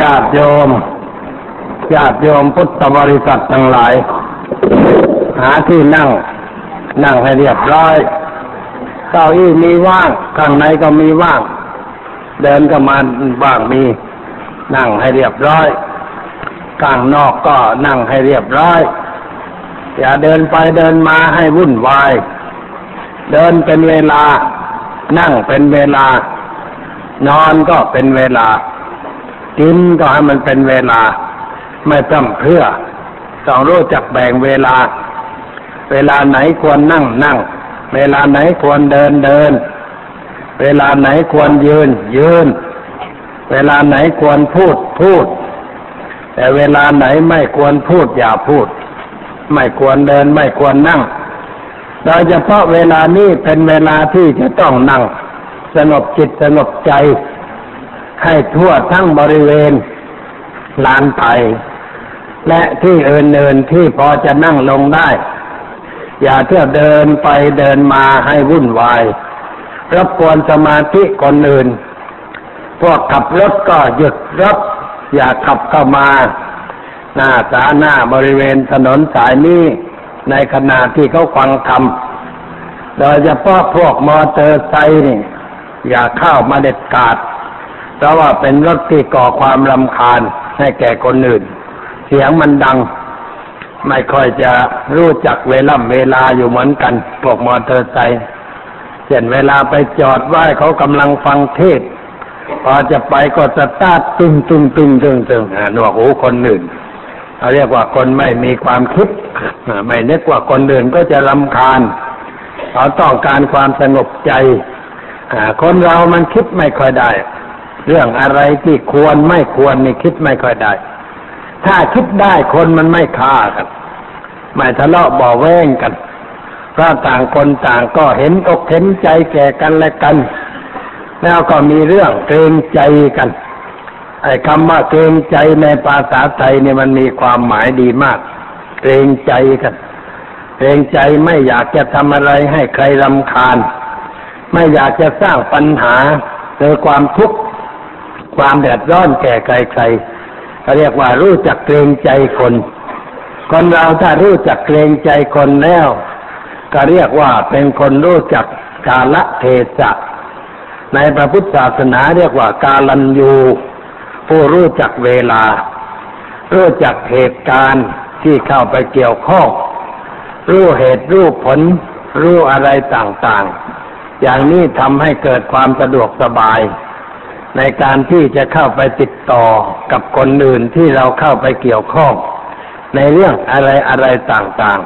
ญาติโยม ญาติโยมพุทธบริษัททั้งหลาย หาที่นั่ง นั่งให้เรียบร้อยเก้าอี้มีว่าง ข้างในก็มีว่าง เดินก็มาว่างมี นั่งให้เรียบร้อยข้างนอกก็นั่งให้เรียบร้อย อย่าเดินไปเดินมาให้วุ่นวาย เดินเป็นเวลา นั่งเป็นเวลา นอนก็เป็นเวลา กินก็ให้มันเป็นเวลา ไม่จำเพื่อต้องรู้จักแบ่งเวลา เวลาไหนควรนั่งนั่ง เวลาไหนควรเดินเดิน เวลาไหนควรยืน ยืน เวลาไหนควรพูดพูด แต่เวลาไหนไม่ควรพูดอย่าพูด ไม่ควรเดินไม่ควรนั่งโดยเฉพาะเวลานี้เป็นเวลาที่จะต้องนั่ง สงบจิตสงบใจ ให้ทั่วทั้งบริเวณลานไผ่และที่อื่นๆที่พอจะนั่งลงได้ อย่าเที่ยวเดินไปเดินมาให้วุ่นวาย รบกวนสมาธิคนอื่น พวกขับรถก็หยุดรถอย่าขับเข้ามา หน้าสาหน้าบริเวณถนนสายนี้ ในขณะที่เขาฟังธรรมโดยเฉพาะพวกมอเตอร์ไซค์นี่ อย่าเข้ามาเด็ดขาด เพราะว่าเป็นรถที่ก่อความรำคาญให้แก่คนอื่น เสียงมันดัง ไม่ค่อยจะรู้จักเวล่ำเวลาอยู่เหมือนกันพวกมอเตอร์ไซค์เช่นเวลาไปจอดไว้เขากำลังฟังเทศพอจะไปก็สตาร์ทตึงตึงตึงตึงตึงหนวกหูคนอื่นเขาเรียกว่าคนไม่มีความคิดอ่าไม่นึกว่าคนอื่นก็จะรำคาญเขาต้องการความสงบใจคนเรามันคิดไม่ค่อยได้ เรื่องอะไรที่ควรไม่ควรนี่คิดไม่ค่อยได้ ถ้าคิดได้คนมันไม่ฆ่ากัน ไม่ทะเลาะบ่อแว้งกันเพราะต่างคนต่างก็เห็นอกเห็นใจแก่กันและกัน แล้วก็มีเรื่องเกรงใจกันไอ้คำว่าเกรงใจในภาษาไทยเนี่ยมันมีความหมายดีมาก เกรงใจกัน เกรงใจไม่อยากจะทำอะไรให้ใครรำคาญ ไม่อยากจะสร้างปัญหาหรือความทุกข์ ความเดือดร้อนแก่ใครๆเขาเรียกว่ารู้จักเกรงใจคน คนเราถ้ารู้จักเกรงใจคนแล้ว ก็เรียกว่าเป็นคนรู้จักกาลเทศะในพระพุทธศาสนาเรียกว่ากาลันยูผู้รู้จักเวลา รู้จักเหตุการณ์ที่เข้าไปเกี่ยวข้อง รู้เหตุรู้ผล รู้อะไรต่างๆ อย่างนี้ทำให้เกิดความสะดวกสบาย ในการที่จะเข้าไปติดต่อกับคนอื่นที่เราเข้าไปเกี่ยวข้อง ในเรื่องอะไรอะไรต่าง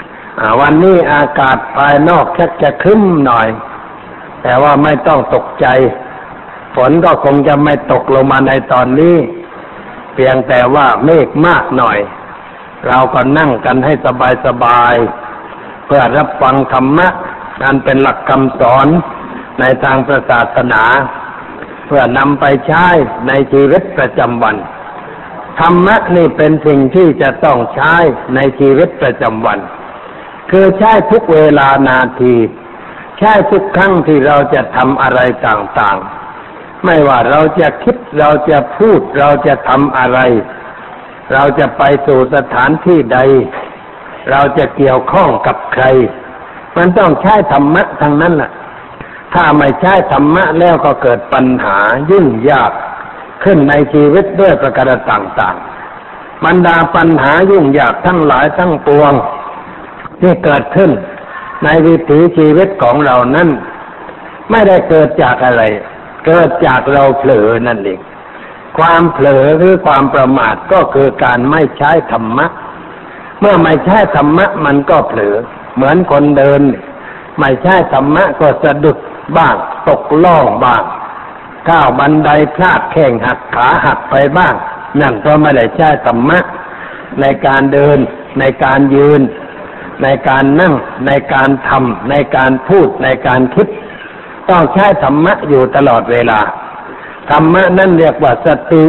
ๆ วันนี้อากาศภายนอกชักจะคึ้มหน่อย แต่ว่าไม่ต้องตกใจ ฝนก็คงจะไม่ตกลงมาในตอนนี้ เพียงแต่ว่าเมฆมากหน่อย เราก็นั่งกันให้สบายๆ เพื่อรับฟังธรรมะนันเป็นหลักคำสอนในทางศาสนา พื่อนำไปใช้ในชีวิตประจำวันธรรมะนี่เป็นสิ่งที่จะต้องใช้ในชีวิตประจำวัน คือใช้ทุกเวลานาที ใช่ทุกครั้งที่เราจะทำอะไรต่างๆ ไม่ว่าเราจะคิดเราจะพูดเราจะทำอะไร เราจะไปสู่สถานที่ใด เราจะเกี่ยวข้องกับใคร มันต้องใช้ธรรมะทั้งนั้นแหละ ถ้าไม่ใช้ธรรมะแล้วก็เกิดปัญหายุ่งยากขึ้นในชีวิตด้วยประการต่างๆบรรดาปัญหายุ่งยากทั้งหลายทั้งปวง ที่เกิดขึ้น ในวิถีชีวิตของเรานั้นไม่ได้เกิดจากอะไร เกิดจากเราเผลอนั่นเองความเผลอหรือความประมาทก็คือการไม่ใช้ธรรมะ เมื่อไม่ใช้ธรรมะมันก็เผลอ เหมือนคนเดิน ไม่ใช่ธรรมะก็สะดุด บ้าง ตกล่องบ้างก้าวบันไดพลาดแข้งหักขาหักไปบ้าง นั่นก็ไม่ได้ใช้ธรรมะ ในการเดิน ในการยืน ในการนั่ง ในการทำในการพูดในการคิด ต้องใช้ธรรมะอยู่ตลอดเวลาธรรมะนั่นเรียกว่าสติ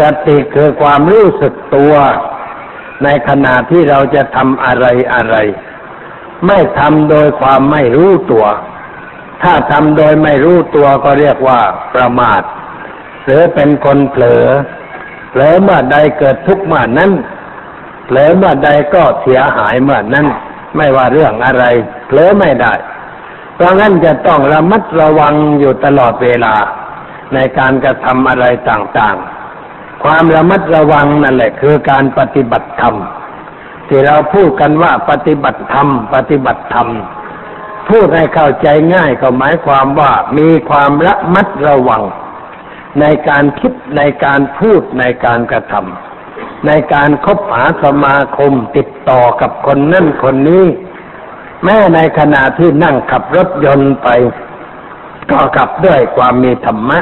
สติคือความรู้สึกตัว ในขณะที่เราจะทำอะไรอะไร ไม่ทำโดยความไม่รู้ตัว ถ้าทำโดยไม่รู้ตัวก็เรียกว่าประมาท หรือเป็นคนเผลอ เผลอเมื่อใดเกิดทุกข์เมื่อนั้น เผลอเมื่อใดก็เสียหายเมื่อนั้น ไม่ว่าเรื่องอะไร เผลอไม่ได้ เพราะงั้นจะต้องระมัดระวังอยู่ตลอดเวลา ในการกระทำอะไรต่างๆ ความระมัดระวังนั่นแหละคือการปฏิบัติธรรมที่เราพูดกันว่าปฏิบัติธรรม ปฏิบัติธรรม พูดให้เข้าใจง่ายก็หมายความว่ามีความระมัดระวัง ในการคิดในการพูดในการกระทำในการคบหาสมาคมติดต่อกับคนนั่นคนนี้ แม้ในขณะที่นั่งขับรถยนต์ไปก็ขับด้วยความมีธรรมะ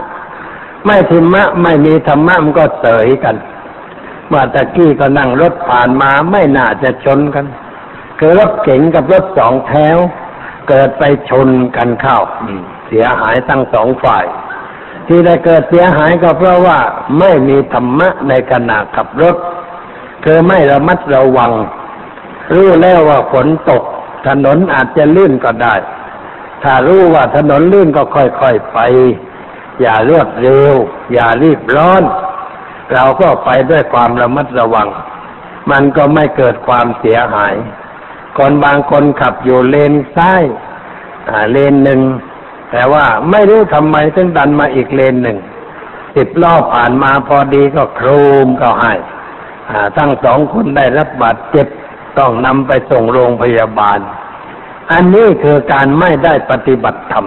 ไม่ธรรมะไม่มีธรรมะมันก็เสยกันเมื่อตะกี้ก็นั่งรถผ่านมาไม่น่าจะชนกัน คือรถเก๋งกับรถสองแถว เกิดไปชนกันเข้าเสียหายทั้งสองฝ่าย ที่ได้เกิดเสียหายก็เพราะว่าไม่มีธรรมะในขณะขับรถคือไม่ระมัดระวัง รู้แล้วว่าฝนตก ถนนอาจจะลื่นก็ได้ ถ้ารู้ว่าถนนลื่นก็ค่อยๆไป อย่ารวดเร็ว อย่ารีบร้อน เราก็ไปด้วยความระมัดระวัง มันก็ไม่เกิดความเสียหาย คนบางคนขับอยู่เลนซ้ายเลนหนึ่ง แต่ว่าไม่รู้ทำไมถึงดันมาอีกเลนหนึ่งสิบล้อผ่านมาพอดีก็โครมก็ให้ทั้งสองคนได้รับบาดเจ็บต้องนำไปส่งโรงพยาบาล อันนี้คือการไม่ได้ปฏิบัติธรรม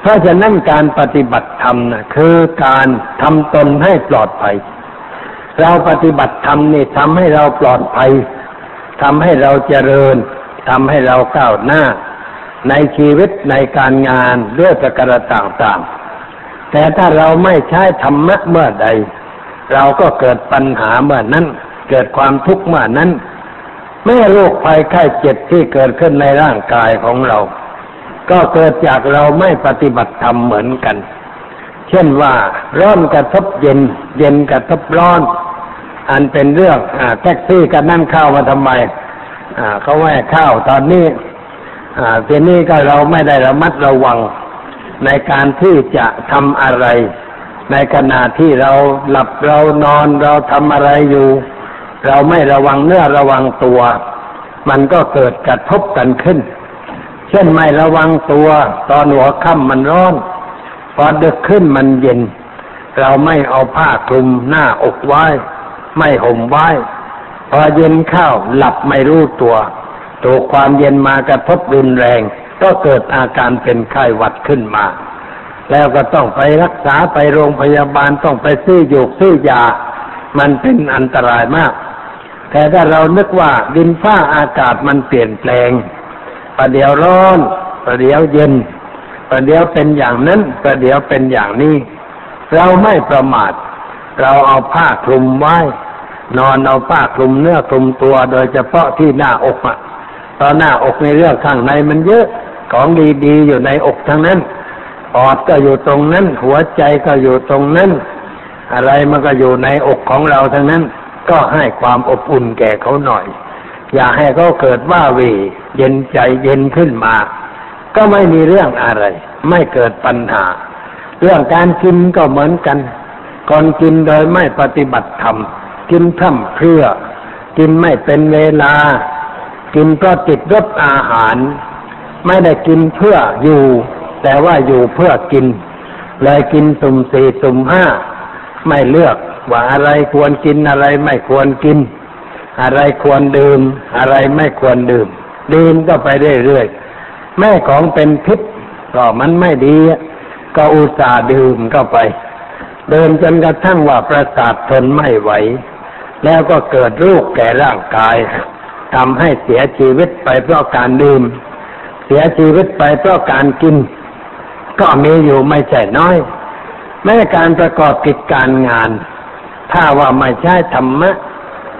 เพราะฉะนั้นการปฏิบัติธรรมนะคือการทำตนให้ปลอดภัย เราปฏิบัติธรรมนี่ทำให้เราปลอดภัย ทำให้เราเจริญทำให้เราก้าวหน้า ในชีวิตในการงานด้วยประการต่างๆ แต่ถ้าเราไม่ใช้ธรรมะเมื่อใด เราก็เกิดปัญหาเมื่อนั้น เกิดความทุกข์เมื่อนั้นแม่โรคภัยไข้เจ็บที่เกิดขึ้นในร่างกายของเรา ก็เกิดจากเราไม่ปฏิบัติธรรมเหมือนกัน เช่นว่าร้อนกระทบเย็น เย็นกระทบร้อน อันเป็นเรื่องอแท็กซี่กันนั่นเข้ามาทำไมเขาแหวกข้าวตอนนี้ทีนี้ก็เราไม่ได้ระมัดระวังในการที่จะทำอะไร ในขณะที่เราหลับเรานอนเราทำอะไรอยู่ เราไม่ระวังเนื้อระวังตัว มันก็เกิดกระทบกันขึ้น เช่นไม่ระวังตัว ตอนหัวค่ำมันร้อนพอดึกขึ้นมันเย็น เราไม่เอาผ้าคลุมหน้าอกไว้ ไม่ห่มไว้ พอเย็นเข้าหลับไม่รู้ตัวถูกความเย็นมากระทบรุนแรง ก็เกิดอาการเป็นไข้หวัดขึ้นมา แล้วก็ต้องไปรักษาไปโรงพยาบาลต้องไปซื้อหยูกซื้อยา มันเป็นอันตรายมาก แต่ถ้าเรานึกว่าดินฟ้าอากาศมันเปลี่ยนแปลงประเดี๋ยวร้อนประเดี๋ยวเย็นประเดี๋ยวเป็นอย่างนั้นประเดี๋ยวเป็นอย่างนี้ เราไม่ประมาท เราเอาผ้าคลุมไว้ นอนเอาผ้าคลุมเนื้อคลุมตัวโดยเฉพาะที่หน้าอกอะตอนหน้าอกในเรื่องข้างในมันเยอะของดีๆอยู่ในอกทั้งนั้นปอดก็อยู่ตรงนั้น หัวใจก็อยู่ตรงนั้น อะไรมันก็อยู่ในอกของเราทั้งนั้น ก็ให้ความอบอุ่นแก่เขาหน่อย อย่าให้เขาเกิดว่าวีเย็นใจเย็นขึ้นมา ก็ไม่มีเรื่องอะไร ไม่เกิดปัญหา เรื่องการกินก็เหมือนกันก่อนกินโดยไม่ปฏิบัติธรรม กินพร่ำเพรื่อ กินไม่เป็นเวลา กินเพราะติดรสอาหาร ไม่ได้กินเพื่ออยู่ แต่ว่าอยู่เพื่อกิน เลยกินสุ่มสี่สุ่มห้า ไม่เลือกว่าอะไรควรกินอะไรไม่ควรกิน อะไรควรดื่ม อะไรไม่ควรดื่ม ดื่มก็ไปเรื่อยๆแม่ของเป็นพิษก็มันไม่ดี ก็อุตส่าห์ดื่มเข้าไป เดินจนกระทั่งว่าประสาททนไม่ไหว แล้วก็เกิดรูกแก่ร่างกายทำให้เสียชีวิตไปเพราะการดื่ม เสียชีวิตไปเพราะการกิน ก็มีอยู่ไม่ใช่น้อย แม้การประกอบกิจการงาน ถ้าว่าไม่ใช่ธรรมะ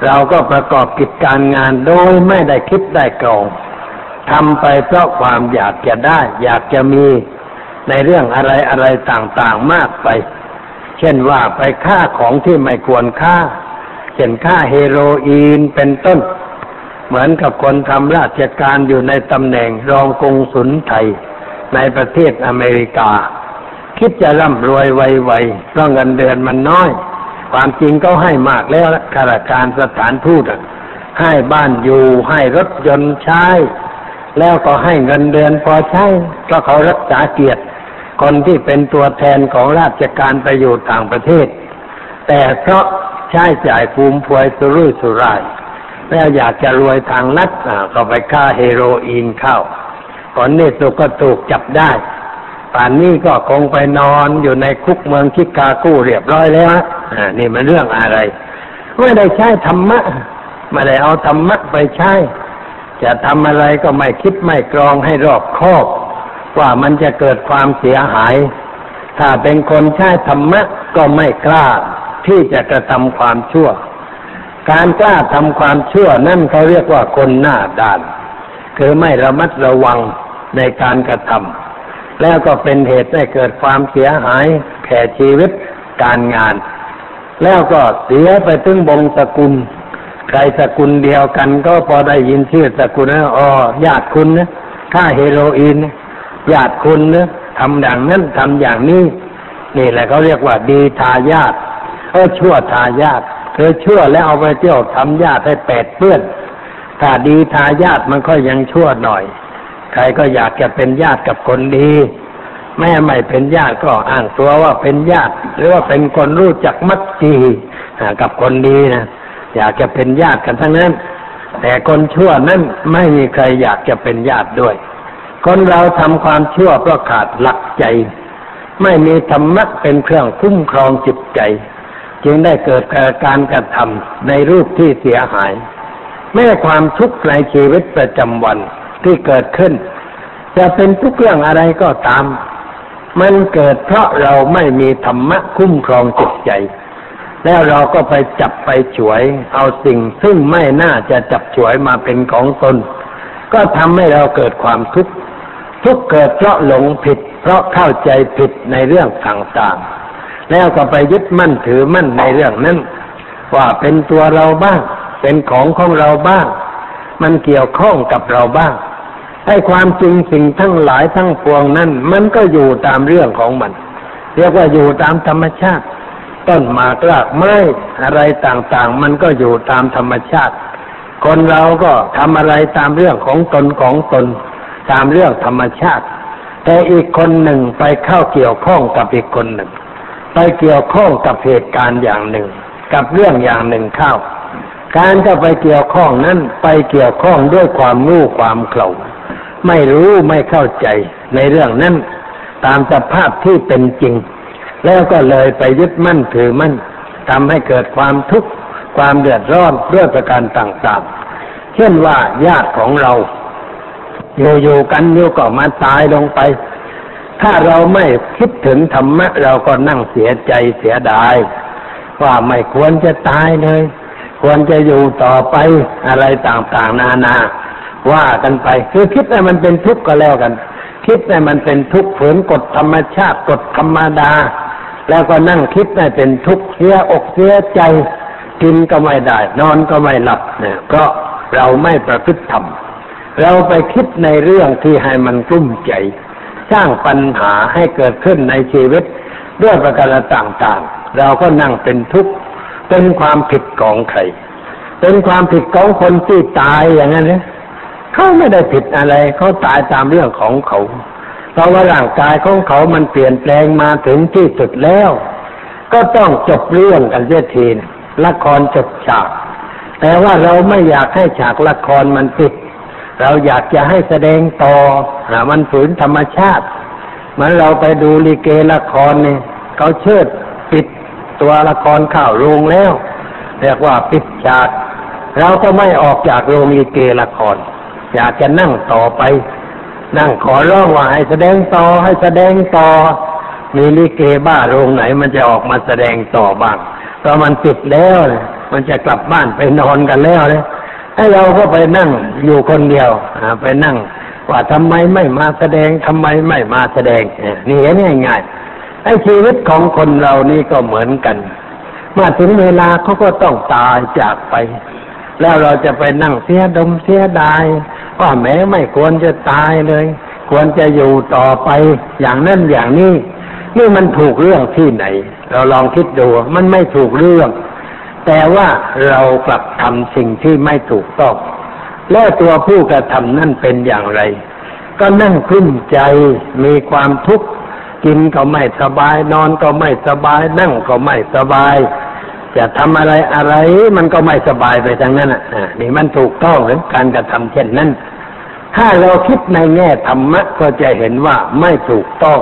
เราก็ประกอบกิจการงานโดยไม่ได้คิดได้กรองทำไปเพราะความอยากจะได้ อยากจะมีในเรื่องอะไรอะไรต่างๆมากไป เช่นว่าไปฆ่าของที่ไม่ควรฆ่า เช่นฆ่าเฮโรอีนเป็นต้น เหมือนกับคนทำราชการอยู่ในตำแหน่งรองกงสุลไทย ในประเทศอเมริกา คิดจะร่ำรวยไวๆเพราะเงินเดือนมันน้อย ความจริงก็ให้มากแล้วข้าราชการสถานทูตให้บ้านอยู่ให้รถยนต์ใช้ แล้วก็ให้เงินเดือนพอใช้เพราะเขารักษาเกียรติคนที่เป็นตัวแทนของราชการไปอยู่ต่างประเทศ แต่เพราะ ใช้จ่ายภูมพวยสุรุ่ยสุร่ายแล้วอยากจะรวยทางลัดอ่าก็ไปฆ่าเฮโรอีนเข้าผลนี่สุก็ถูกจับได้ป่านนี้ก็คงไปนอนอยู่ในคุกเมืองชิกาโกเรียบร้อยแล้วอ่านี่มันเรื่องอะไร ไม่ได้ใช้ธรรมะไม่ได้เอาธรรมะไปใช้ จะทำอะไรก็ไม่คิดไม่กรองให้รอบคอบ ว่ามันจะเกิดความเสียหาย ถ้าเป็นคนใช้ธรรมะก็ไม่กล้า ที่จะกระทำความชั่ว การกล้าทำความชั่วนั่นเขาเรียกว่าคนหน้าด้าน คือไม่ระมัดระวังในการกระทำแล้วก็เป็นเหตุให้เกิดความเสียหายแก่ชีวิตการงาน แล้วก็เสียไปถึงบงสกุลใครสกุลเดียวกันก็พอได้ยินชื่อสกุลนะอ๋อญาติคุณนะค่าเฮโรอีนญาติคุณนะทำอย่างนั้นทำอย่างนี้ นี่แหละเขาเรียกว่าดีทายาท ออชั่วทายาทเธอชั่วแล้วเอาไปเที่ยวทำญาติให้แปดเปื้อนถ้าดีทายาทมันก็ยังชั่วหน่อย ใครก็อยากจะเป็นญาติกับคนดี แม่ไม่เป็นญาติก็อ้างตัวว่าเป็นญาติ หรือว่าเป็นคนรู้จักมัดจีอ่ากับคนดีนะอยากจะเป็นญาติกันทั้งนั้น แต่คนชั่วนั้นไม่มีใครอยากจะเป็นญาติด้วย คนเราทำความชั่วเพราะขาดหลักใจ ไม่มีธรรมะเป็นเครื่องคุ้มครองจิตใจ จึงได้เกิดการกระทำในรูปที่เสียหาย แม้ความทุกข์ในชีวิตประจำวันที่เกิดขึ้น จะเป็นทุกเรื่องอะไรก็ตาม มันเกิดเพราะเราไม่มีธรรมะคุ้มครองจิตใจ แล้วเราก็ไปจับไปฉวย เอาสิ่งซึ่งไม่น่าจะจับฉวยมาเป็นของตน ก็ทำให้เราเกิดความทุกข์ทุกเกิดเพราะหลงผิด เพราะเข้าใจผิดในเรื่องต่างๆ แล้วก็ไปยึดมั่นถือมั่นในเรื่องนั้น ว่าเป็นตัวเราบ้าง เป็นของของเราบ้าง มันเกี่ยวข้องกับเราบ้างให้ความจริงสิ่งทั้งหลายทั้งปวงนั้น มันก็อยู่ตามเรื่องของมัน เรียกว่าอยู่ตามธรรมชาติ ต้นหมากรากไม้อะไรต่างๆ มันก็อยู่ตามธรรมชาติ คนเราก็ทำอะไรตามเรื่องของตนของตน ตามเรื่องธรรมชาติ แต่อีกคนหนึ่งไปเข้าเกี่ยวข้องกับอีกคนหนึ่ง ไปเกี่ยวข้องกับเหตุการณ์อย่างหนึ่ง กับเรื่องอย่างหนึ่งเข้า การจะไปเกี่ยวข้องนั้นไปเกี่ยวข้องด้วยความรู้ความเข่าไม่รู้ไม่เข้าใจในเรื่องนั้นตามสภาพที่เป็นจริง แล้วก็เลยไปยึดมั่นถือมั่นทำให้เกิดความทุกข์ความเดือดร้อนด้วยประการต่างๆ เช่นว่าญาติของเราอยู่ๆกันอยู่ก็มาตายลงไป ถ้าเราไม่คิดถึงธรรมะเราก็นั่งเสียใจเสียดาย ว่าไม่ควรจะตายเลย ควรจะอยู่ต่อไปอะไรต่างๆ นานา ว่ากันไป คือคิดให้มันเป็นทุกข์ก็แล้วกัน คิดให้มันเป็นทุกข์ฝืนกฎธรรมชาติกฎธรรมดา แล้วก็นั่งคิดให้เป็นทุกข์เสียอกเสียใจกินก็ไม่ได้ นอนก็ไม่หลับเนี่ยเพราะเราไม่ประพฤติธรรมเราไปคิดในเรื่องที่ให้มันกลุ้มใจ สร้างปัญหาให้เกิดขึ้นในชีวิตด้วยประการต่างๆ เราก็นั่งเป็นทุกข์เป็นความผิดของใคร เป็นความผิดของคนที่ตายอย่างนั้นเนี่ยเขาไม่ได้ผิดอะไร เขาตายตามเรื่องของเขา เพราะว่าร่างกายของเขามันเปลี่ยนแปลงมาถึงที่สุดแล้ว ก็ต้องจบเรื่องกันเสียทีละครจบฉาก แต่ว่าเราไม่อยากให้ฉากละครมันปิด เราอยากจะให้แสดงต่อมันฝืนธรรมชาติมือนเราไปดูลิเกละครเนี่ยเขาเชิดปิดตัวละครข่าวโรงแล้ว เรียกว่าปิดฉาก เราก็ไม่ออกจากโรงลิเกละคร อยากจะนั่งต่อไป นั่งขอร้องว่าให้แสดงต่อให้แสดงต่อ มีลิเกบ้าโรงไหน มันจะออกมาแสดงต่อบ้างเพราะมันปิดแล้วมันจะกลับบ้านไปนอนกันแล้วเนี่ย ให้เราก็ไปนั่งอยู่คนเดียวไปนั่ง ว่าทำไมไม่มาแสดงทำไมไม่มาแสดงนี่ยนี่ง่ายๆไอ้ชีวิตของคนเรานี่ก็เหมือนกันมื่อถึงเวลาเขาก็ต้องตายจากไป แล้วเราจะไปนั่งเสียดมเสียดายว่าแม้ไม่ควรจะตายเลย ควรจะอยู่ต่อไปอย่างนั้นอย่างนี้นี่มันถูกเรื่องที่ไหน เราลองคิดดูมันไม่ถูกเรื่อง แต่ว่าเรากลับทำสิ่งที่ไม่ถูกต้อง แล้วตัวผู้กระทำนั่นเป็นอย่างไร ก็นั่งขึ้นใจมีความทุกข์กินก็ไม่สบาย นอนก็ไม่สบาย นั่งก็ไม่สบาย จะทำอะไรอะไร มันก็ไม่สบายไปทั้งนั้นอะนี่มันถูกต้องหรือการกระทำเช่นนั้น ถ้าเราคิดในแง่ธรรมะก็จะเห็นว่าไม่ถูกต้อง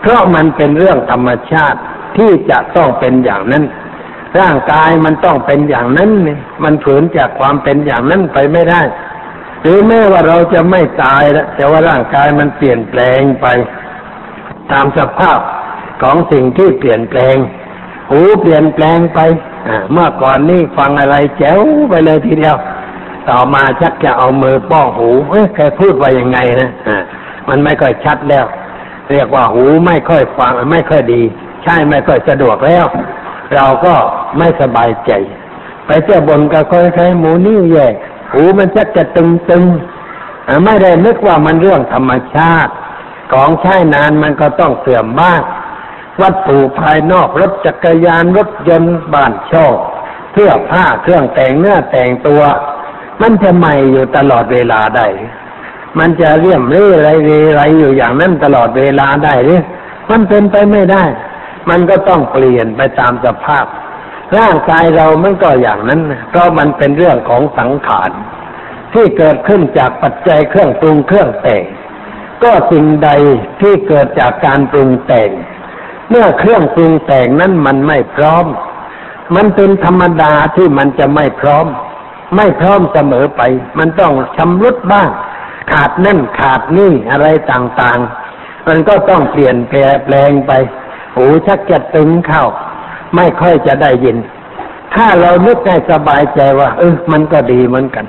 เพราะมันเป็นเรื่องธรรมชาติที่จะต้องเป็นอย่างนั้น ร่างกายมันต้องเป็นอย่างนั้นนี่มันฝืนจากความเป็นอย่างนั้นไปไม่ได้ หรือแม้ว่าเราจะไม่ตายแล้วแต่ว่าร่างกายมันเปลี่ยนแปลงไป ตามสภาพของสิ่งที่เปลี่ยนแปลง หูเปลี่ยนแปลงไปเมื่อก่อนนี่ฟังอะไรแจ๋วไปเลยทีเดียว ต่อมาชักจะเอามือป้องหูเอ้ยแกพูดว่ายังไงนะอ่ามันไม่ค่อยชัดแล้ว เรียกว่าหูไม่ค่อยฟังไม่ค่อยดี ใช่ไม่ค่อยสะดวกแล้ว เราก็ไม่สบายใจ ไปเที่ยวบนก็ค่อยๆหมูนิ้วแย่หูมันชักจะตึงๆไม่ได้นึกว่ามันเรื่องธรรมชาติ ของใช้นานมันก็ต้องเสื่อมบ้างวัตถุภายนอกรถจักรยานรถยนต์บ้านช่องเสื้อผ้าเครื่องแต่งเนื้อแต่งตัว มันจะใหม่อยู่ตลอดเวลาได้ มันจะเรียมเรื่อยไรไรอยู่อย่างนั้นตลอดเวลาได้หรือมันเป็นไปไม่ได้ มันก็ต้องเปลี่ยนไปตามสภาพ ร่างกายเรามันก็อย่างนั้น เพราะมันเป็นเรื่องของสังขารที่เกิดขึ้นจากปัจจัยเครื่องปรุงเครื่องแต่ง ก็สิ่งใดที่เกิดจากการปรุงแต่ง เมื่อเครื่องปรุงแต่งนั้นมันไม่พร้อม มันเป็นธรรมดาที่มันจะไม่พร้อม ไม่พร้อมเสมอไป มันต้องชำรุดบ้าง ขาดนั่นขาดนี่อะไรต่างๆ มันก็ต้องเปลี่ยนแปลงไป หูชักจะตึงเข้า ไม่ค่อยจะได้ยิน ถ้าเรานึกให้สบายใจว่า เออมันก็ดีเหมือนกัน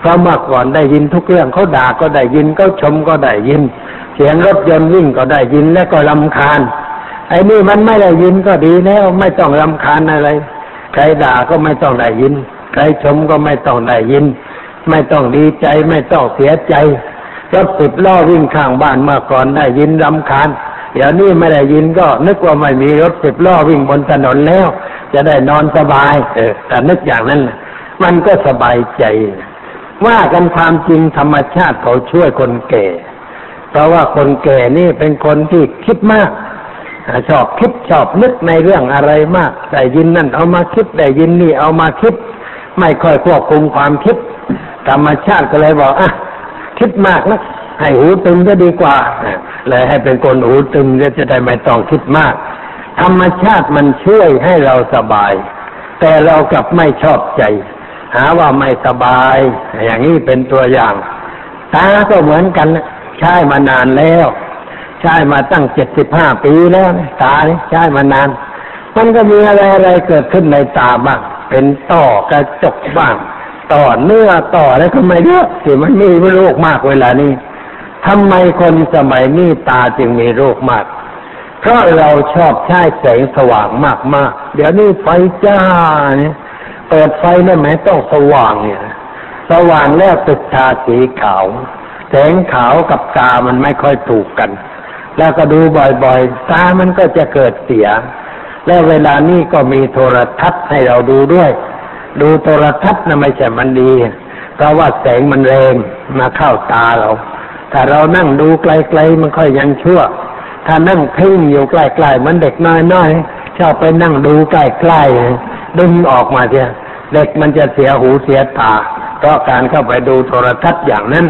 เพราะเมื่อก่อนได้ยินทุกเรื่องเขาด่าก็ได้ยินเขาชมก็ได้ยิน เสียงรถยนต์วิ่งก็ได้ยินและก็ลำคาญ ไอ้นี่มันไม่ได้ยินก็ดีแล้วไม่ต้องรำคาญอะไร ใครด่าก็ไม่ต้องได้ยิน ใครชมก็ไม่ต้องได้ยิน ไม่ต้องดีใจไม่ต้องเสียใจรถสิบล้อวิ่งข้างบ้านเมื่อก่อนได้ยินรำคาญ เดี๋ยวนี้ไม่ได้ยินก็นึกว่าไม่มีรถสิบล้อวิ่งบนถนนแล้ว จะได้นอนสบาย เออ แต่นึกอย่างนั้นมันก็สบายใจ ว่ากันความจริงธรรมชาติเขาช่วยคนแก่ เพราะว่าคนแก่นี่เป็นคนที่คิดมากชอบคิดชอบนึกในเรื่องอะไรมากได้ยินนั่นเอามาคิดได้ยินนี่เอามาคิด ไม่ค่อยควบคุมความคิด ธรรมชาติก็เลยบอกอะคิดมากนะ ให้หูตึงก็ดีกว่าเลยให้เป็นคนหูตึงก็จะได้ไม่ต้องคิดมาก ธรรมชาติมันช่วยให้เราสบาย แต่เรากลับไม่ชอบใจ หาว่าไม่สบาย อย่างนี้เป็นตัวอย่าง ตาก็เหมือนกันใช้มานานแล้ว ใช้มาตั้งเจ็ดสิบห้าปีแล้วตาเนี่ยใช้มานาน มันก็มีอะไรอะไรเกิดขึ้นในตาบ้างเป็นต่อกระจกบ้างต่อเนื้อต่ออะไรก็ไม่เยอะที่มันมีโรคมากเวลานี้ ทำไมคนสมัยนี้ตาจึงมีโรคมาก เพราะเราชอบใช้แสงสว่างมากมากเดี๋ยวนี้ไฟจ้าเนี่ยเปิดไฟนั่นหมต้องสว่างเนี่ย สว่างแล้วตึกตาสีขาว แสงขาวกับตามันไม่ค่อยถูกกัน แล้วก็ดูบ่อยๆ ตามันก็จะเกิดเสีย แล้วเวลานี้ก็มีโทรทัศน์ให้เราดูด้วย ดูโทรทัศน์นะไม่ใช่มันดี เพราะว่าแสงมันแรงมาเข้าตาเรา ถ้าเรานั่งดูไกลๆมันค่อยยังชั่ว ถ้านั่งเพ่งอยู่ใกล้ๆมันเด็กน้อยๆชอบไปนั่งดูใกล้ๆดึงออกมาเสียเด็กมันจะเสียหูเสียตา เพราะการเข้าไปดูโทรทัศน์อย่างนั้น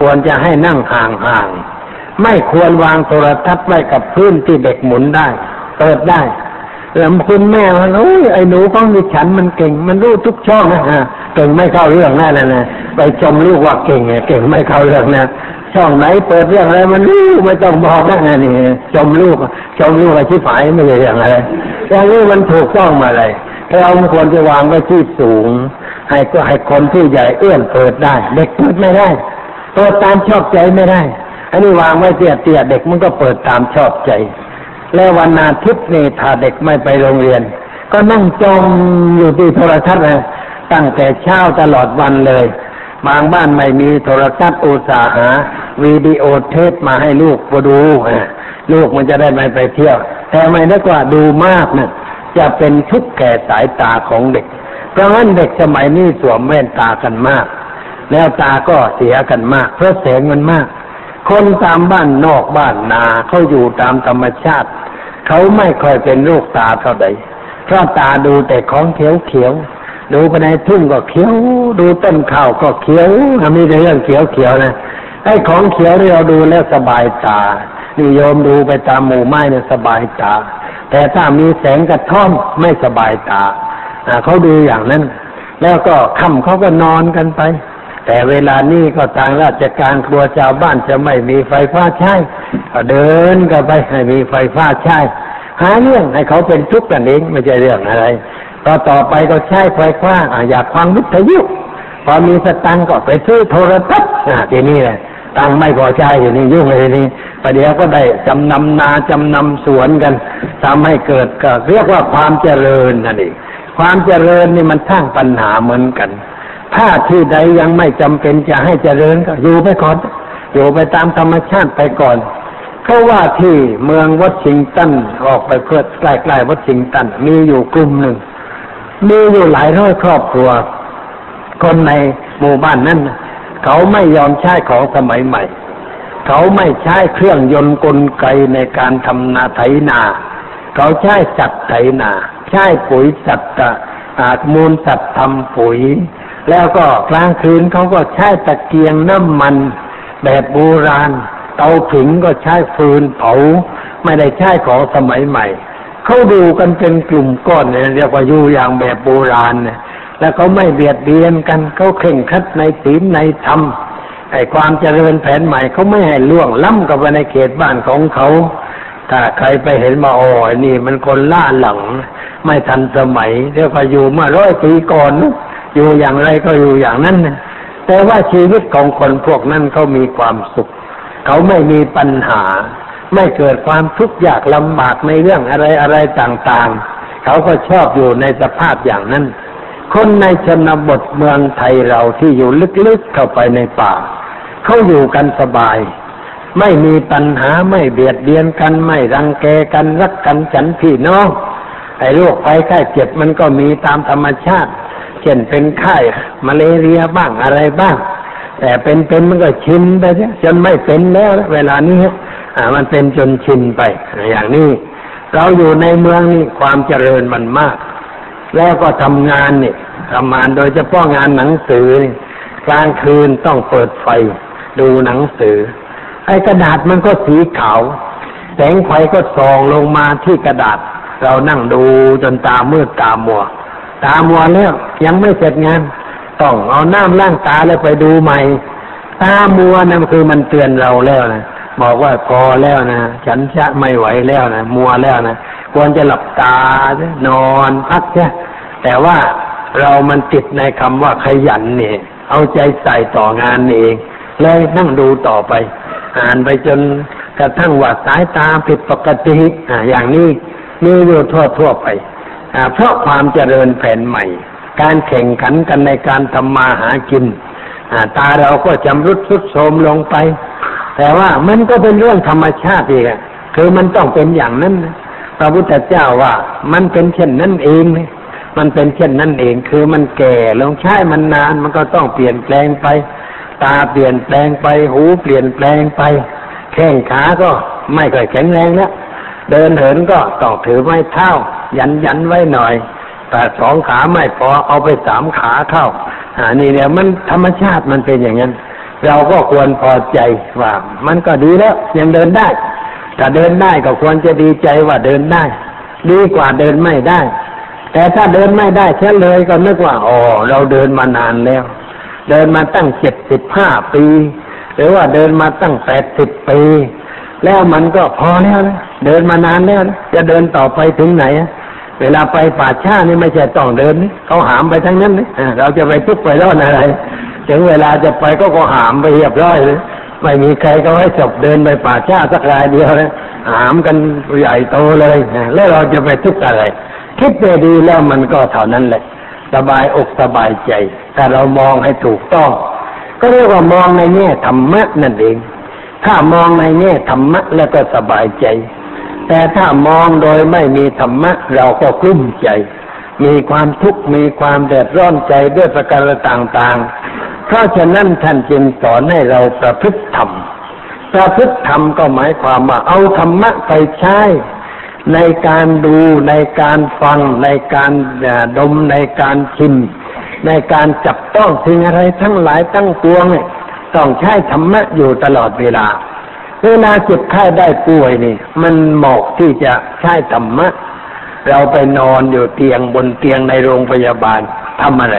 ควรจะให้นั่งห่างๆไม่ควรวางโทรทัศน์ไว้กับพื้นที่เด็กหมุนได้ เปิดได้แล้วคุณแม่มันโอ้ยไอ้หนูของดิฉันมันเก่ง มันรู้ทุกช่องนะฮะเก่งไม่เข้าเรื่องแน่เลยนะไปชมลูกว่าเก่งไงเก่งไม่เข้าเรื่องนะ ช่องไหนเปิดเรื่องอะไรมันรู้ไม่ต้องบอกนะนี่ชมลูกชมลูกอะไรที่ฝ่ายไม่ใช่อย่างอะไรอย่างนี้มันถูกต้องมาเลยเราควรจะวางไว้ที่สูง ให้ก็ให้คนที่ใหญ่เอื้อนเปิดได้ เด็กเปิดไม่ได้เปิดตามชอบใจไม่ได้ อันนี้วางไว้เตี้ยเตี้ยเด็กมันก็เปิดตามชอบใจ แล้ววันอาทิตย์นี่ถ้าเด็กไม่ไปโรงเรียน ก็นั่งจมอยู่ที่โทรทัศน์นะตั้งแต่เช้าตลอดวันเลย บางบ้านไม่มีโทรทัศน์อุตสาหาวิดีโอเทปมาให้ลูกมาดูลูกมันจะได้ไม่ไปเที่ยว แต่ไม่ได้กว่าดูมากนะจะเป็นทุกข์แก่สายตาของเด็ก เพราะงั้นเด็กสมัยนี้สวมแว่นตากันมาก แล้วตาก็เสียกันมาก เพราะแสงมันมาก คนตามบ้านนอกบ้านนาเขาอยู่ตามธรรมชาติ เขาไม่ค่อยเป็นโรคตาเท่าใดเพราะตาดูแต่ของเขียวเขียว ดูไปในทุ่งก็เขียว ดูต้นข้าวก็เขียวมีแต่เรื่องเขียวเขียวนะไอ้ของเขียวที่เราดูแล้วสบายตานิยมดูไปตามหมู่ไม้เนี่ยสบายตา แต่ถ้ามีแสงกระท่อมไม่สบายตาเขาดูอย่างนั้น แล้วก็ค่ำเขาก็นอนกันไป แต่เวลานี้ก็ทางราชการครัวชาวบ้านจะไม่มีไฟฟ้าใช้ก็เดินกันไปให้มีไฟฟ้าใช้หาเรื่องให้เขาเป็นทุกข์กันเองไม่ใช่เรื่องอะไร ต่อต่อไปก็ใช้ไฟฟ้างอยากฟังวิทยุพอมีสตังก็ไปซื้อโทรทัศน์ทีนี้แหละตังไม่พอใช้อยู่นี่ยุ่งเลยนี่ประเดี๋ยวก็ได้จำนำนาจำนำสวนกันทำให้เกิดก็เรียกว่าความเจริญนั่นเองความเจริญนี่มันสร้างปัญหาเหมือนกัน ถ้าที่ใดยังไม่จำเป็นจะให้เจริญก็อยู่ไปก่อน อยู่ไปตามธรรมชาติไปก่อนเพราะว่าที่เมืองวัดชิงตันออกไปเพื่อใกล้ๆวัดชิงตันมีอยู่กลุ่มหนึ่ง มีอยู่หลายร้อยครอบครัว คนในหมู่บ้านนั้นเขาไม่ยอมใช้ของสมัยใหม่ เขาไม่ใช้เครื่องยนต์กลไกในการทำนาไถนา เขาใช้สัตว์ไถนา ใช้ปุ๋ยสัตว์อามูลสัตว์ทำปุ๋ย แล้วก็กลางคืนเขาก็ใช้ตะเกียงน้ำมันแบบโบราณ เตาผิงก็ใช้ฟืนเผา ไม่ได้ใช้ของสมัยใหม่ เขาดูกันเป็นกลุ่มก้อนเนี่ยเรียกว่าอยู่อย่างแบบโบราณเนี่ยแล้วเขาไม่เบียดเบียนกันเขาเข่งคัดในศีลในธรรมไอ้ความเจริญแผนใหม่เขาไม่ให้ล่วงล้ำกับไปในเขตบ้านของเขา ถ้าใครไปเห็นมาอ๋อนี่มันคนล่าหลัง ไม่ทันสมัยเรียกว่าอยู่มื่อร้อยปีก่อนอยู่อย่างไรก็อยู่อย่างนั้นแต่ว่าชีวิตของคนพวกนั้นเขามีความสุข เขาไม่มีปัญหา ไม่เกิดความทุกข์ยากลำบากในเรื่องอะไรอะไรต่างๆ เขาก็ชอบอยู่ในสภาพอย่างนั้น คนในชนบทเมืองไทยเราที่อยู่ลึกๆเข้าไปในป่า เขาอยู่กันสบาย ไม่มีปัญหาไม่เบียดเบียนกันไม่รังแกกันรักกันฉันพี่น้องไอ้โรคภัยไข้เจ็บมันก็มีตามธรรมชาติ เช่นเป็นไข้มาเลเรียบ้างอะไรบ้าง แต่เป็นเป็นมันก็ชินไปจนไม่เป็นแล้ว เวลานี้ มันเป็นจนชินไปอย่างนี้เราอยู่ในเมืองนี่ความเจริญมันมาก แล้วก็ทำงานนี่ทำงานโดยเฉพาะงานหนังสือนี่กลางคืนต้องเปิดไฟ ดูหนังสือ ไอ้กระดาษมันก็สีขาว แสงไฟก็ส่องลงมาที่กระดาษ เรานั่งดูจนตามืดตามัว ตามัวแล้วยังไม่เสร็จงาน ต้องเอาน้ำล้างตาแล้วไปดูใหม่ ตามัวนั่นคือมันเตือนเราแล้วนะ บอกว่าพอแล้วนะฉันชะไม่ไหวแล้วนะมัวแล้วนะควรจะหลับตานอนพักใช่แต่ว่าเรามันติดในคำว่าขยันเนี่ย เอาใจใส่ต่องานเอง เลยนั่งดูต่อไป อ่านไปจนกระทั่งว่าสายตาผิดปกติอ่าอย่างนี้มีอยู่ทั่วทั่วไปอ่าเพราะความเจริญแผ่นใหม่ การแข่งขันกันในการทำมาหากินอ่าตาเราก็จำรุดสุดโทมลงไป แต่ว่ามันก็เป็นเรื่องธรรมชาติอีกคือมันต้องเป็นอย่างนั้นพระพุทธเจ้าว่า มันเป็นเช่นนั้นเองมันเป็นเช่นนั้นเอง คือมันแก่ลงใช้มันนานมันก็ต้องเปลี่ยนแปลงไป ตาเปลี่ยนแปลงไป หูเปลี่ยนแปลงไป แข้งขาก็ไม่ค่อยแข็งแรงแล้วเดินเหินก็ต้องถือไม้เท้ายันยันไว้หน่อย แต่สองขาไม่พอเอาไปสามขาเข้าอ่านี่เนี่ยมันธรรมชาติมันเป็นอย่างนั้น เราก็ควรพอใจว่ามันก็ดีแล้วยังเดินได้ ถ้าเดินได้ก็ควรจะดีใจว่าเดินได้ ดีกว่าเดินไม่ได้ แต่ถ้าเดินไม่ได้เช่นเลยก็นึกว่าอ๋อเราเดินมานานแล้ว เดินมาตั้งเจ็ดสิบห้าปี หรือว่าเดินมาตั้งแปดสิบปี แล้วมันก็พอแล้วนะเดินมานานแล้วนะจะเดินต่อไปถึงไหนเวลาไปป่าช้านี่ไม่ใช่ต้องเดินเขาหามไปทั้งนั้นเราจะไปทุกไปรอดอะไร ถึงเวลาจะไปก็ก็หามไปเรียบร้อยเลยไม่มีใครก็ให้จบเดินไปป่าชาสักรายเดียวเลยหามกันใหญ่โตเลยแล้วเราจะไปทุกข์อะไร คิดไปดีแล้วมันก็เท่านั้นแหละ สบายอกสบายใจ ถ้าเรามองให้ถูกต้อง ก็เรียกว่ามองในแง่ธรรมะนั่นเอง ถ้ามองในแง่ธรรมะแล้วก็สบายใจ แต่ถ้ามองโดยไม่มีธรรมะ เราก็กลุ้มใจ มีความทุกข์มีความเดือดร้อนใจด้วยประการต่างๆ เพราะฉะนั้นท่านจึงสอนให้เราประพฤติธรรม ประพฤติธรรมก็หมายความว่าเอาธรรมะไปใช้ ในการดูในการฟัง ในการดมในการชิม ในการจับต้องสิ่งอะไรทั้งหลายตั้งปวงเนี่ยต้องใช้ธรรมะอยู่ตลอดเวลาเวลาเจ็บไข้ได้ป่วยนี่ มันเหมาะที่จะใช้ธรรมะ เราไปนอนอยู่เตียงบนเตียงในโรงพยาบาลทำอะไร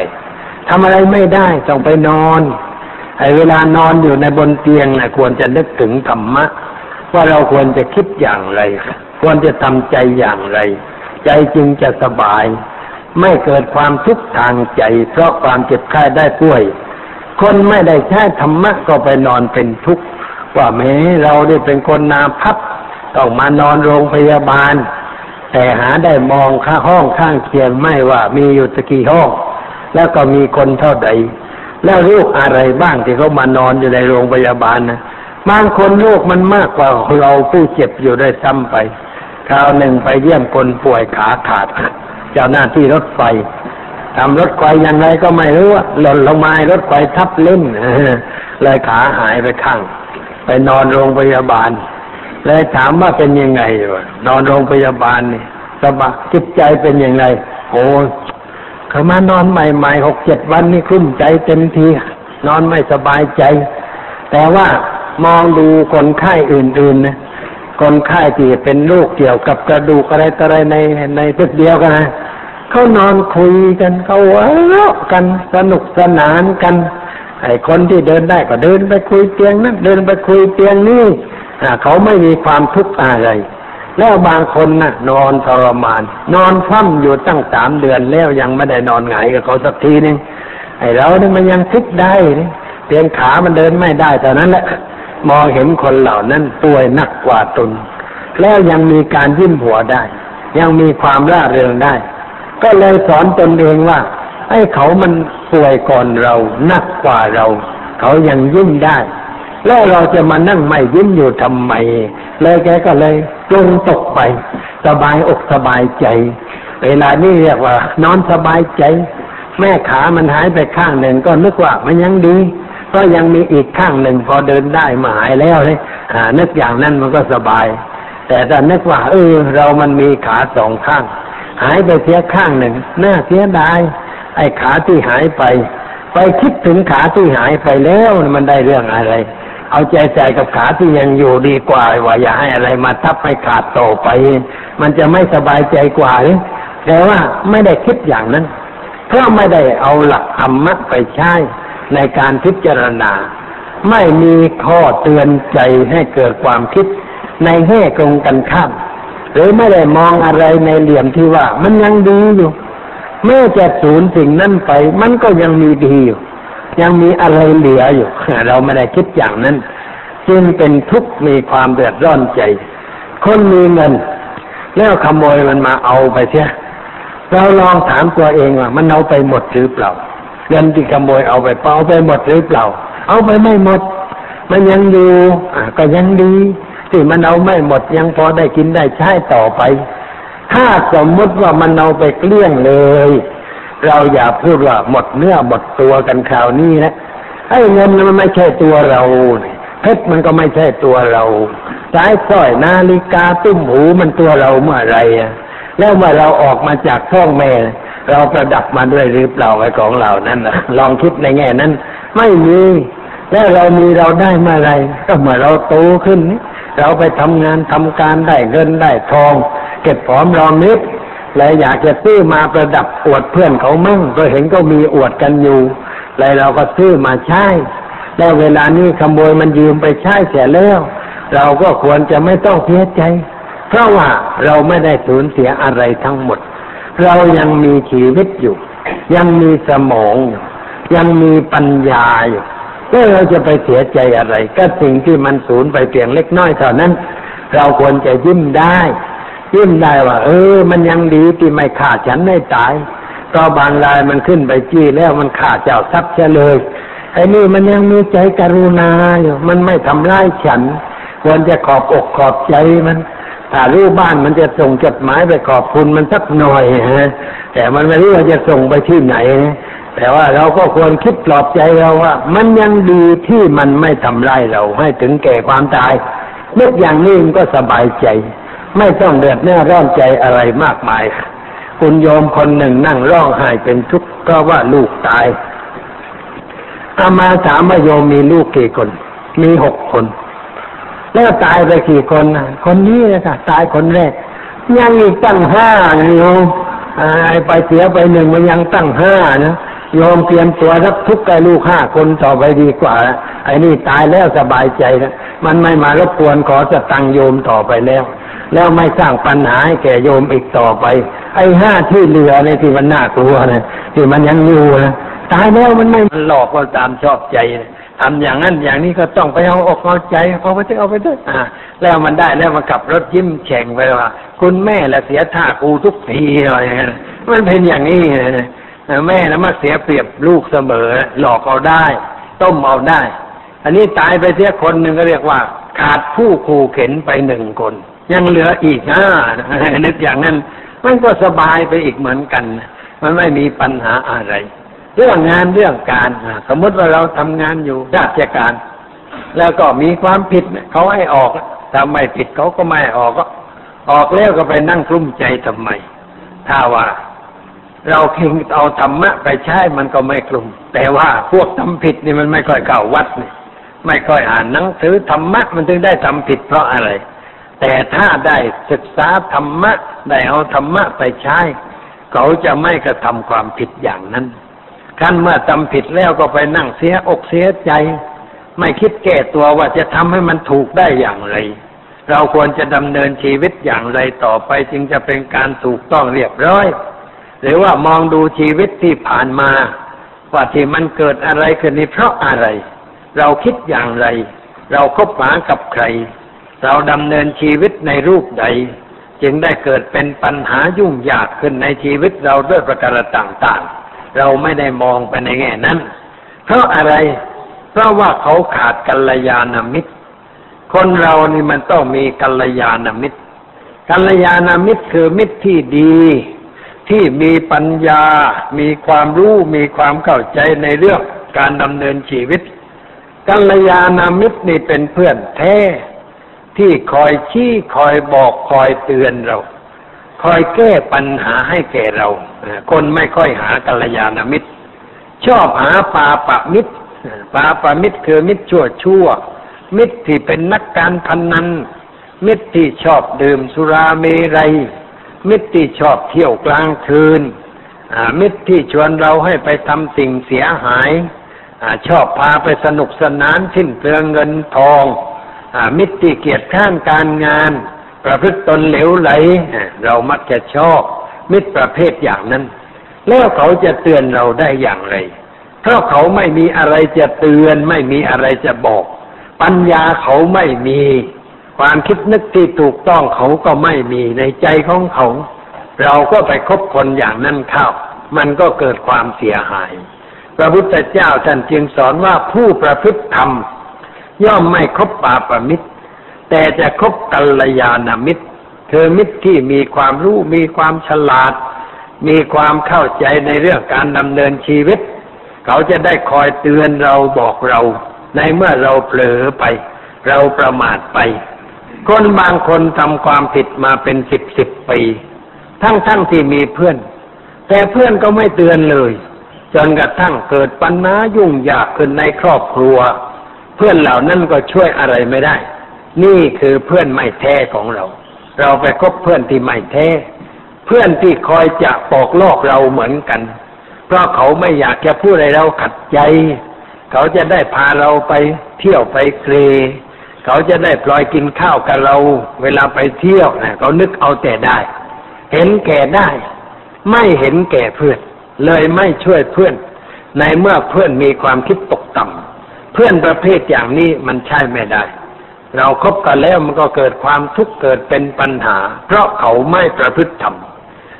ทำอะไรไม่ได้ต้องไปนอนไอ้เวลานอนอยู่ในบนเตียงนะควรจะนึกถึงธรรมะ ว่าเราควรจะคิดอย่างไร ควรจะทำใจอย่างไร ใจจึงจะสบาย ไม่เกิดความทุกข์ทางใจ เพราะความเจ็บไข้ได้ป่วย คนไม่ได้ใช้ธรรมะก็ไปนอนเป็นทุกข์ว่าแม้เราได้เป็นคนนาพับต้องมานอนโรงพยาบาล แต่หาได้มองค่าห้องข้างเคียงไม่ว่ามีอยู่ตะกี่ห้อง แล้วก็มีคนเท่าใด แล้วลูกอะไรบ้างที่เขามานอนอยู่ในโรงพยาบาลนะบางคนโรคมันมากกว่าเราผู้เจ็บอยู่ได้ซ้ำไป คราวหนึ่งไปเยี่ยมคนป่วยขาขาด เจ้าหน้าที่รถไฟทำรถไฟยังไงก็ไม่รู้หล่นลงมารถไฟทับเล่นเลยขาหายไปข้าง ไปนอนโรงพยาบาล เลยถามว่าเป็นยังไงวะนอนโรงพยาบาลนี่สบายจิตใจเป็นยังไงโอ้เขามานอนใหม่ๆหกเจ็ดวันนี่คุ้มใจเต็มทีนอนไม่สบายใจ แต่ว่ามองดูคนไข้อื่นๆนะคนไข้ที่เป็นโรคเกี่ยวกับกระดูกอะไรต่ออะไรในในตึกเดียวกันนะเขานอนคุยกันเขาวเราะกันสนุกสนานกัน ไอ้คนที่เดินได้ก็เดินไปคุยเตียงนั้นเดินไปคุยเตียงนี้ เขาไม่มีความทุกข์อะไร แล้วบางคนนะ่ะ นอนทรมาน นอนคว่ำอยู่ตั้งสามเดือนแล้วยังไม่ได้นอนหงายกับเขาสักทีนึงไอ้เราเนี่ยมันยังพลิกได้เตียงขามันเดินไม่ได้แต่นั้นแหละมองเห็นคนเหล่านั้นป่วยหนักกว่าตน แล้วยังมีการยิ้มหัวได้ ยังมีความร่าเริงได้ ก็เลยสอนตนเองว่าให้เขามันป่วยก่อนเราหนักกว่าเรา เขายังยิ้มได้ แล้วเราจะมานั่งไม่ยิ้มอยู่ทำไม เลยแกก็เลยลงตกไป สบายอกสบายใจ เวลานี้เรียกว่านอนสบายใจ แม่ขามันหายไปข้างหนึ่งก็นึกว่ามันยังดีก็ยังมีอีกข้างหนึ่งพอเดินได้มาหายแล้วเลยนึกอย่างนั้นมันก็สบาย แต่ถ้านึกว่า เออ เรามันมีขาสองข้าง หายไปเสียข้างหนึ่งน่าเสียดายไอ้ขาที่หายไป ไปคิดถึงขาที่หายไปแล้วมันได้เรื่องอะไร เอาใจใส่กับขาที่ยังอยู่ดีกว่าว่าอย่าให้อะไรมาทับให้ขาดโตไป มันจะไม่สบายใจกว่าแต่ว่าไม่ได้คิดอย่างนั้น เพราะไม่ได้เอาหลักธรรมะไปใช้ในการพิจารณา ไม่มีข้อเตือนใจให้เกิดความคิดในแง่ตรงกันข้ามหรือไม่ได้มองอะไรในเหลี่ยมที่ว่ามันยังดีอยู่แม้จะสูญสิ่งนั้นไป มันก็ยังมีดีอยู่ ยังมีอะไรเหลืออยู่ เราไม่ได้คิดอย่างนั้น จึงเป็นทุกข์มีความเดือดร้อนใจ คนมีเงิน แล้วขโมยมันมาเอาไปเสียเราลองถามตัวเองว่า มันเอาไปหมดหรือเปล่าเงินที่ขโมยเอาไปเอาไปหมดหรือเปล่า เอาไปไม่หมด มันยังอยู่ก็ยังดีที่มันเอาไม่หมดยังพอได้กินได้ใช้ต่อไป ถ้าสมมติว่ามันเอาไปเกลี้ยงเลย เราอย่าพูดว่าหมดเนื้อหมดตัวกันคราวนี้นะไอ้เงินมันไม่ใช่ตัวเราเพชรมันก็ไม่ใช่ตัวเราสายสร้อยนาฬิกาตุ้มหูมันตัวเราเมื่อไรอะแล้วเมื่อเราออกมาจากท้องแม่ เราประดับมาด้วยหรือเปล่าไอ้ของเรานั้นนะลองคิดในแง่นั้น ไม่มีแล้วเรามีเราได้เมื่อไรก็เมื่อเราโตขึ้น เราไปทำงานทำการได้เงินได้ทอง เก็บหอมรอมริบ เลยอยากจะซื้อมาประดับอวดเพื่อนเขามั่งก็เห็นก็มีอวดกันอยู่เลยเราก็ซื้อมาใช้แล้วเวลานี้ขโมยมันยืมไปใช้เสียแล้ว เราก็ควรจะไม่ต้องเสียใจ เพราะว่าเราไม่ได้สูญเสียอะไรทั้งหมด เรายังมีชีวิตอยู่ ยังมีสมองยังมีปัญญาอยู่แล้วเราจะไปเสียใจอะไร ก็สิ่งที่มันสูญไปเพียงเล็กน้อยเท่านั้น เราควรจะยิ้มได้ ยิ้มได้ว่า เออ มันยังดีที่ไม่ฆ่าฉันให้ตาย ก็บางรายมันขึ้นไปจี้แล้วมันฆ่าเจ้าทรัพย์เฉลยไอ้นี่มันยังมีใจกรุณาอยู่มันไม่ทำร้ายฉัน ควรจะขอบอกขอบใจมันถ้ารู้บ้านมันจะส่งจดหมายไปขอบคุณมันสักหน่อยฮะแต่มันไม่รู้ว่าจะส่งไปที่ไหน แต่ว่าเราก็ควรคิดปลอบใจเราว่า มันยังดีที่มันไม่ทำร้ายเราให้ถึงแก่ความตายนึกอย่างนี้มันก็สบายใจ ไม่ต้องเดือดเนื้อร้อนใจอะไรมากมาย คุณโยมคนหนึ่งนั่งร้องไห้เป็นทุกข์ก็ว่าลูกตาย อามาถามว่าโยมมีลูกกี่คน มีหกคน แล้วตายไปกี่คน คนนี้นะคะตายคนแรก ยังอีกตั้งห้าโยมไอ้ไปเสียไปหนึ่งมันยังตั้งห้านะโยมเตรียมตัวรับทุกข์กับลูกห้าคนต่อไปดีกว่า ไอ้นี่ตายแล้วสบายใจนะมันไม่มารบกวนขอสตังโยมต่อไปแล้ว แล้วไม่สร้างปัญหาให้แก่โยมอีกต่อไป ไอ้ห้าที่เหลือเนี่ยที่มันน่ากลัวนะที่มันยังอยู่นะตายแล้วมันไม่มันหลอกเราตามชอบใจนะทำอย่างนั้นอย่างนี้ก็ต้องไปเอาอกเอาใจเอาไปเถอะเอาไปเถอะอ่า แล้วมันได้แล้วมันขับรถยิ้มแฉ่งไปว่า คุณแม่ละเสียท่ากูทุกทีอะไรเงี้ยมันเป็นอย่างนี้นะแม่แล้วมาเสียเปรียบลูกเสมอ หลอกเอาได้ ต้มเอาได้ อันนี้ตายไปเสียคนหนึ่งก็เรียกว่า ขาดผู้ขู่เข็นไปหนึ่งคน ยังเหลืออีกห้านึกอย่างนั้นมันก็สบายไปอีกเหมือนกัน มันไม่มีปัญหาอะไร เรื่องงานเรื่องการสมมติว่าเราทำงานอยู่ราชการ แล้วก็มีความผิดเขาให้ออกถ้าไม่ผิดเขาก็ไม่ออกก็ออกแล้วก็ไปนั่งกลุ้มใจทำไม ถ้าว่า เราเพ่งเอาธรรมะไปใช้มันก็ไม่กลุ่ม แต่ว่าพวกทำผิดนี่มันไม่ค่อยเข้าวัดนี่ไม่ค่อยอ่านหนังสือธรรมะมันถึงได้ทำผิดเพราะอะไร แต่ถ้าได้ศึกษาธรรมะ ได้เอาธรรมะไปใช้ เขาจะไม่กระทำความผิดอย่างนั้นขั้นเมื่อทำผิดแล้วก็ไปนั่งเสียอกเสียใจ ไม่คิดแก้ตัวว่าจะทำให้มันถูกได้อย่างไร เราควรจะดำเนินชีวิตอย่างไรต่อไปจึงจะเป็นการถูกต้องเรียบร้อย หรือว่ามองดูชีวิตที่ผ่านมา ว่าที่มันเกิดอะไรขึ้นนี้เพราะอะไร เราคิดอย่างไร เราคบหากับใคร เราดำเนินชีวิตในรูปใด จึงได้เกิดเป็นปัญหายุ่งยากขึ้นในชีวิตเราด้วยประการต่างๆ เราไม่ได้มองไปในแง่นั้น เพราะอะไร เพราะว่าเขาขาดกัลยาณมิตร คนเรานี่มันต้องมีกัลยาณมิตร กัลยาณมิตรคือมิตรที่ดีที่มีปัญญา มีความรู้ มีความเข้าใจในเรื่องการดำเนินชีวิต กัลยาณมิตรนี่เป็นเพื่อนแท้ ที่คอยชี้คอยบอกคอยเตือนเรา คอยแก้ปัญหาให้แก่เรา คนไม่ค่อยหากัลยาณมิตร ชอบหาปาปะมิตรปาปะมิตรคือมิตรชั่วชั่ว มิตรที่เป็นนักการพนนันมิตรที่ชอบดื่มสุราเมรัย มิตรที่ชอบเที่ยวกลางคืนมิตรที่ชวนเราให้ไปทำสิ่งเสียหายอชอบพาไปสนุกสนานสิ้นเปลืองเงินทอง มิตรที่เกียจข้านการงาน ประพฤติตนเหลวไหล เรามักจะชอบ มิตรประเภทอย่างนั้น แล้วเขาจะเตือนเราได้อย่างไร เพราะเขาไม่มีอะไรจะเตือน ไม่มีอะไรจะบอก ปัญญาเขาไม่มี ความคิดนึกที่ถูกต้องเขาก็ไม่มีในใจของเขา เราก็ไปคบคนอย่างนั้นเข้า มันก็เกิดความเสียหาย พระพุทธเจ้าท่านจึงสอนว่าผู้ประพฤติธรรม ย่อมไม่คบปาปมิตร แต่จะคบกัลยาณมิตรคือมิตรที่มีความรู้มีความฉลาด มีความเข้าใจในเรื่องการดำเนินชีวิต เขาจะได้คอยเตือนเราบอกเรา ในเมื่อเราเผลอไป เราประมาทไป คนบางคนทำความผิดมาเป็นสิบสิบปี ทั้งทั้งที่มีเพื่อน แต่เพื่อนก็ไม่เตือนเลยจนกระทั่งเกิดปัญหายุ่งยากขึ้นในครอบครัว พื่อนเหล่านั้นก็ช่วยอะไรไม่ได้ นี่คือเพื่อนไม่แท้ของเรา เราไปคบเพื่อนที่ไม่แท้ เพื่อนที่คอยจะปอกลอกเราเหมือนกัน เพราะเขาไม่อยากจะพูดอะไรเราขัดใจ เขาจะได้พาเราไปเที่ยวไปเคลเขาจะได้ปล่อยกินข้าวกับเรา เวลาไปเที่ยวนะเขานึกเอาแต่ได้ เห็นแก่ได้ ไม่เห็นแก่เพื่อน เลยไม่ช่วยเพื่อน ในเมื่อเพื่อนมีความคิดตกต่ำ เพื่อนประเภทอย่างนี้มันใช่ไม่ได้ เราครบกันแล้วมันก็เกิดความทุกข์เกิดเป็นปัญหา เพราะเขาไม่ประพฤติธรรม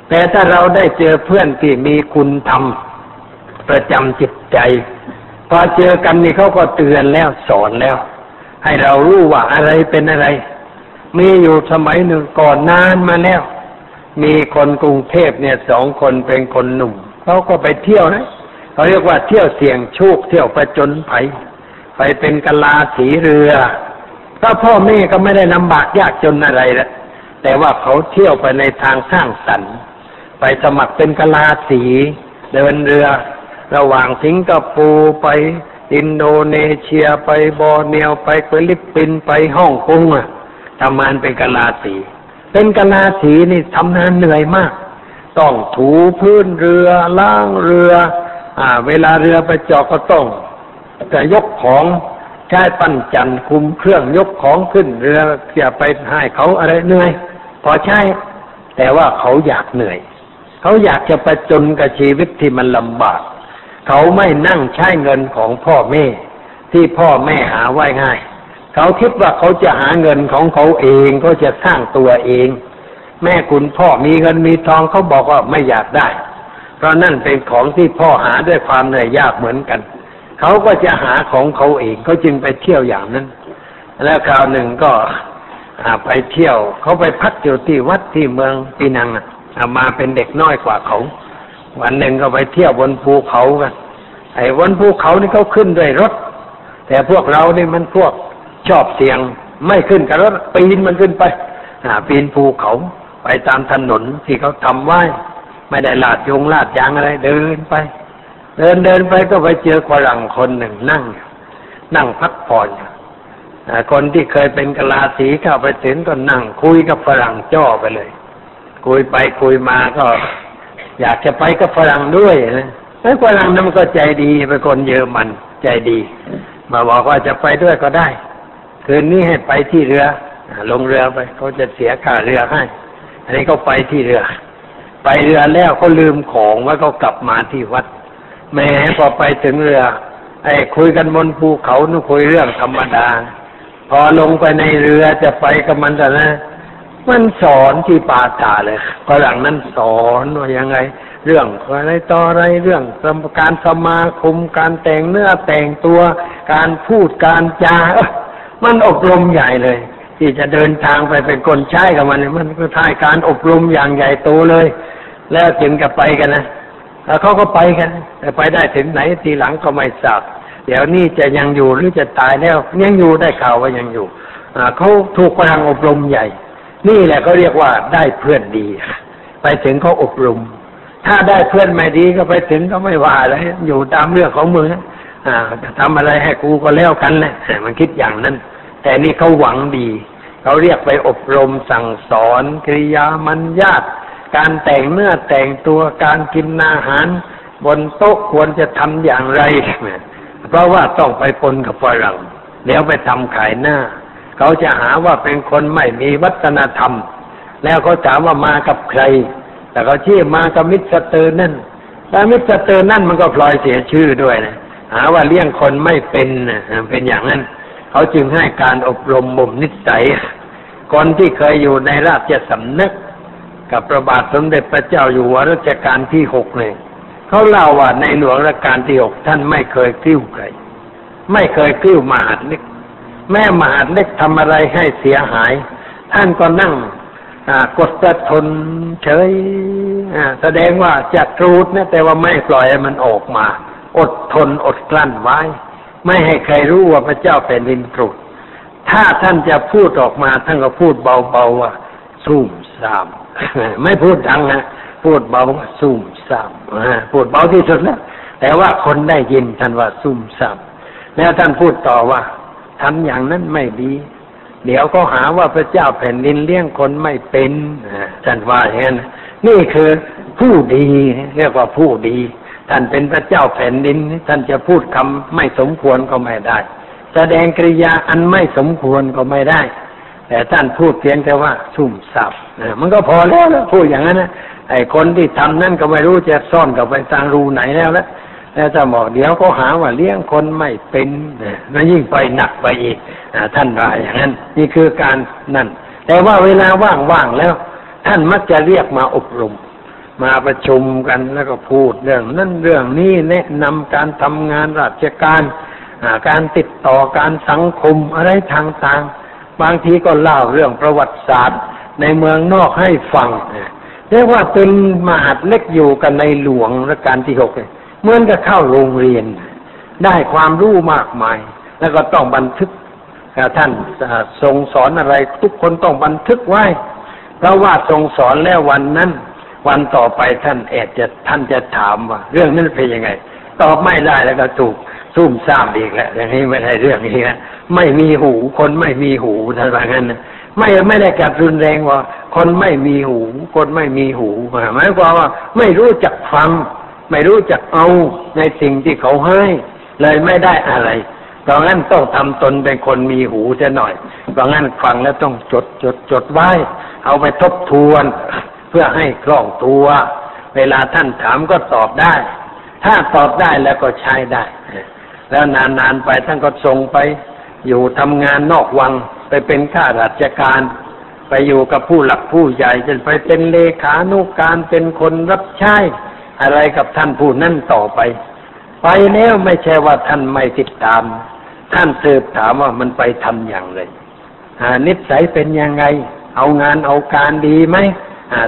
แต่ถ้าเราได้เจอเพื่อนที่มีคุณธรรมประจำจิตใจ พอเจอกันนี่เขาก็เตือนแล้วสอนแล้ว ให้เรารู้ว่าอะไรเป็นอะไร มีอยู่สมัยหนึ่งก่อนนานมาแล้ว มีคนกรุงเทพเนี่ยสองคนเป็นคนหนุ่มเขาก็ไปเที่ยวนะเขาเรียกว่าเที่ยวเสี่ยงโชคเที่ยวประจนภัย ไปเป็นกะลาสีเรือถ้าพ่อแม่ก็ไม่ได้ลำบากยากจนอะไรละแต่ว่าเขาเที่ยวไปในทางสร้างสรรค์ ไปสมัครเป็นกะลาสีเดินเรือ ระหว่างสิงคโปร์ไปอินโดนีเซียไปบอร์เนียวไปฟิลิปปินส์ไปฮ่องกงอะทำงานเป็นกะลาสี เป็นกะลาสีนี่ทำงานเหนื่อยมาก ต้องถูพื้นเรือล้างเรือ อ่า เวลาเรือไปจอดก็ต้อง จะยกของใช้ปั้นจันคุมเครื่องยกของขึ้นเรือจะไปให้เขาอะไรเหนื่อย พอใช่แต่ว่าเขาอยากเหนื่อย เขาอยากจะประจนกับชีวิตที่มันลำบาก เขาไม่นั่งใช้เงินของพ่อแม่ ที่พ่อแม่หาไว้ง่ายเขาคิดว่าเขาจะหาเงินของเขาเองเขาจะสร้างตัวเอง แม่คุณพ่อมีเงินมีทองเขาบอกว่าไม่อยากได้ เพราะนั่นเป็นของที่พ่อหาด้วยความเหนื่อยยากเหมือนกัน เขาก็จะหาของเขาเองเขาจึงไปเที่ยวอย่างนั้น แล้วคราวหนึ่งก็ไปเที่ยว เขาไปพักอยู่ที่วัดที่เมืองปีนังมาเป็นเด็กน้อยกว่าเขา วันหนึ่งก็ไปเที่ยวบนภูเขากันไอ้บนภูเขานี่เขาขึ้นด้วยรถ แต่พวกเรานี่มันพวกชอบเสียง ไม่ขึ้นกับรถปีนมันขึ้นไปปีนภูเขาไปตามถนนที่เขาทำไว้ ไม่ได้ลาดยงลาดยางอะไรเดินไป เดินเดินไปก็ไปเจอฝรั่งคนหนึ่งนั่ง นั่งพักผ่อนคนที่เคยเป็นกลาสีเข้าไปถึงก็นั่งคุยกับฝรั่งจ่อไปเลย คุยไปคุยมาก็ อยากจะไปกับฝรั่งด้วยนะไอ้ฝรั่งนั้นมันก็ใจดีเป็นคนเยอรมันใจดี มาบอกว่าจะไปด้วยก็ได้ คืนนี้ให้ไปที่เรือลงเรือไปเขาจะเสียค่าเรือให้ อันนี้ก็ไปที่เรือ ไปเรือแล้วเขาลืมของว่าเขากลับมาที่วัด แม้พอไปถึงเรือ ไอ้คุยกันบนภูเขานู่คุยเรื่องธรรมดา พอลงไปในเรือจะไปกับมันแต่นะมันสอนที่ปาตาเลยฝรั่งนั้นสอนว่ายังไง เรื่องอะไรต่ออะไรเรื่องการสมาคมการแต่งเนื้อแต่งตัว การพูดการจา มันอบรมใหญ่เลย ที่จะเดินทางไปเป็นคนใช้กับมันมันก็ทายการอบรมอย่างใหญ่โตเลย แล้วจึงจะไปกันนะ แล้วเขาก็ไปกัน แต่ไปได้ถึงไหนทีหลังก็ไม่ทราบเดี๋ยวนี้จะยังอยู่หรือจะตายแล้วยังอยู่ได้ข่าวว่ายังอยู่เขาถูกพลังอบรมใหญ่ นี่แหละก็เรียกว่าได้เพื่อนดี ไปถึงเขาอบรม ถ้าได้เพื่อนไม่ดีก็ไปถึงก็ไม่ว่าอะไรอยู่ตามเรื่องของมึงอ่าจะทำอะไรให้กูก็แล้วกันแหละมันคิดอย่างนั้น แต่นี่เขาหวังดี เขาเรียกไปอบรมสั่งสอนกิริยามารยาท การแต่งเนื้อแต่งตัวการกินอาหาร บนโต๊ะควรจะทำอย่างไร เพราะว่าต้องไปปนกับฝรั่งเดี๋ยวไปทำขายหน้า เขาจะหาว่าเป็นคนไม่มีวัฒนธรรม แล้วเขาถามว่ามากับใคร แต่เขาชี้มากับมิสเตอร์นั่นแต่มิสเตอร์นั่นมันก็พลอยเสียชื่อด้วยนะหาว่าเลี้ยงคนไม่เป็นเป็นอย่างนั้น เขาจึงให้การอบรมบ่มนิสัยคนที่เคยอยู่ในราชสำนัก กับพระบาทสมเด็จพระเจ้าอยู่หัวรัชกาลที่หกเลยเขาเล่าว่าในหลวงรัชกาลที่หกท่านไม่เคยกิ้วใครไม่เคยกิ้วมหาดเล็ก แม่มหาดเล็กทำอะไรให้เสียหาย ท่านก็นั่งกดจะทนเฉยแสดงว่าจะตรูดนะแต่ว่าไม่ปล่อยให้มันออกมา อดทนอดกลั้นไว้ ไม่ให้ใครรู้ว่าพระเจ้าเป็นดินตรุดถ้าท่านจะพูดออกมาท่านก็พูดเบาๆว่าซุ่มซ่าม ไม่พูดดังนะพูดเบาซุ่มซ่ามพูดเบาที่สุดแล้วแต่ว่าคนได้ยินท่านว่าซุ่มซ่ามแล้วท่านพูดต่อว่าทำอย่างนั้นไม่ดี เดี๋ยวก็หาว่าพระเจ้าแผ่นดินเลี้ยงคนไม่เป็นท่านว่าอย่างนั้นนี่คือผู้ดีเรียกว่าผู้ดี ท่านเป็นพระเจ้าแผ่นดิน ท่านจะพูดคำไม่สมควรก็ไม่ได้ แสดงกริยาอันไม่สมควรก็ไม่ได้ แต่ท่านพูดเพียงแต่ว่าซุ่มซับมันก็พอแล้วนะพูดอย่างนั้นนะไอ้คนที่ทำนั่นก็ไม่รู้จะซ่อนกับไปทางรูไหนแล้วละแล้วจะบอกเดี๋ยวก็หาว่าเลี้ยงคนไม่เป็นนั่นยิ่งไปหนักไปอีกท่านว่าอย่างนั้น นี่คือการนั่น แต่ว่าเวลาว่างๆแล้ว ท่านมักจะเรียกมาอบรม มาประชุมกันแล้วก็พูดเรื่องนั่นเรื่องนี้แนะนำการทำงานราชการการติดต่อการสังคมอะไรต่างๆ บางทีก็เล่าเรื่องประวัติศาสตร์ ในเมืองนอกให้ฟังเรียกว่าเป็นมหาดเล็กอยู่กันในหลวงรัชกาลที่หกเหมือนกับเข้าโรงเรียน ได้ความรู้มากมาย แล้วก็ต้องบันทึกท่านทรงสอนอะไร ทุกคนต้องบันทึกไว้เพราะว่าทรงสอนแล้ววันนั้น วันต่อไปท่านแอดจะท่านจะถามว่า เรื่องนั้นเป็นยังไง ตอบไม่ได้แล้วก็ถูก ซุ่มซ่ามอีกแล้วอย่างนี้ไม่ได้เรื่องนี้นะไม่มีหูคนไม่มีหูท่านว่างั้นนะไม่ไม่ได้กัดรุนแรงว่า คนไม่มีหู คนไม่มีหูหมายความว่าไม่รู้จักฟัง ไม่รู้จักเอาในสิ่งที่เขาให้ เลยไม่ได้อะไรเพราะงั้นต้องทำตนเป็นคนมีหูจะหน่อยเพราะงั้นฟังแล้วต้องจดจดจดไว้ เอาไปทบทวน เพื่อให้คล่องตัว เวลาท่านถามก็ตอบได้ ถ้าตอบได้แล้วก็ใช้ได้ แล้วนานๆไปท่านก็ส่งไปอยู่ทำงานนอกวังไปเป็นข้าราชการ ไปอยู่กับผู้หลักผู้ใหญ่จนไปเป็นเลขานุการเป็นคนรับใช้อะไรกับท่านผู้นั่นต่อไป ไปแล้วไม่ใช่ว่าท่านไม่ติดตาม ท่านสืบถามว่ามันไปทำอย่างไรนิสัยเป็นยังไง เอางานเอาการดีไหม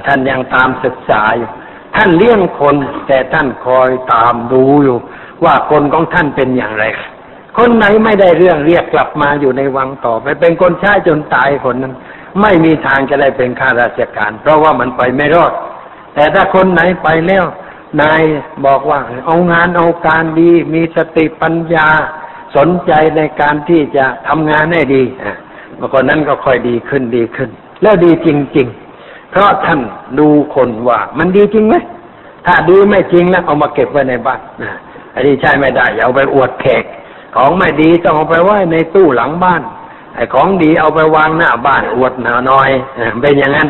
ท่านยังตามศึกษาอยู่ท่านเลี้ยงคนแต่ท่านคอยตามดูอยู่ ว่าคนของท่านเป็นอย่างไร คนไหนไม่ได้เรื่องเรียกกลับมาอยู่ในวังต่อไปเป็นคนใช้จนตายคนนั้น ไม่มีทางจะได้เป็นข้าราชการ เพราะว่ามันไปไม่รอด แต่ถ้าคนไหนไปแล้วนายบอกว่าเอางานเอาการดี มีสติปัญญา สนใจในการที่จะทำงานให้ดีเมื่อก่อนนั้นก็ค่อยดีขึ้นดีขึ้น แล้วดีจริง ๆ เพราะท่านดูคนว่า มันดีจริงไหมถ้าดีไม่จริงแล้วเอามาเก็บไว้ในบ้าน อันนี้ใช่ไม่ได้เอาไปอวดแขก ของไม่ดีต้องเอาไปไว้ในตู้หลังบ้านไอ้ของดีเอาไปวางหน้าบ้านอวดหนาน้อยเป็นอย่างนั้น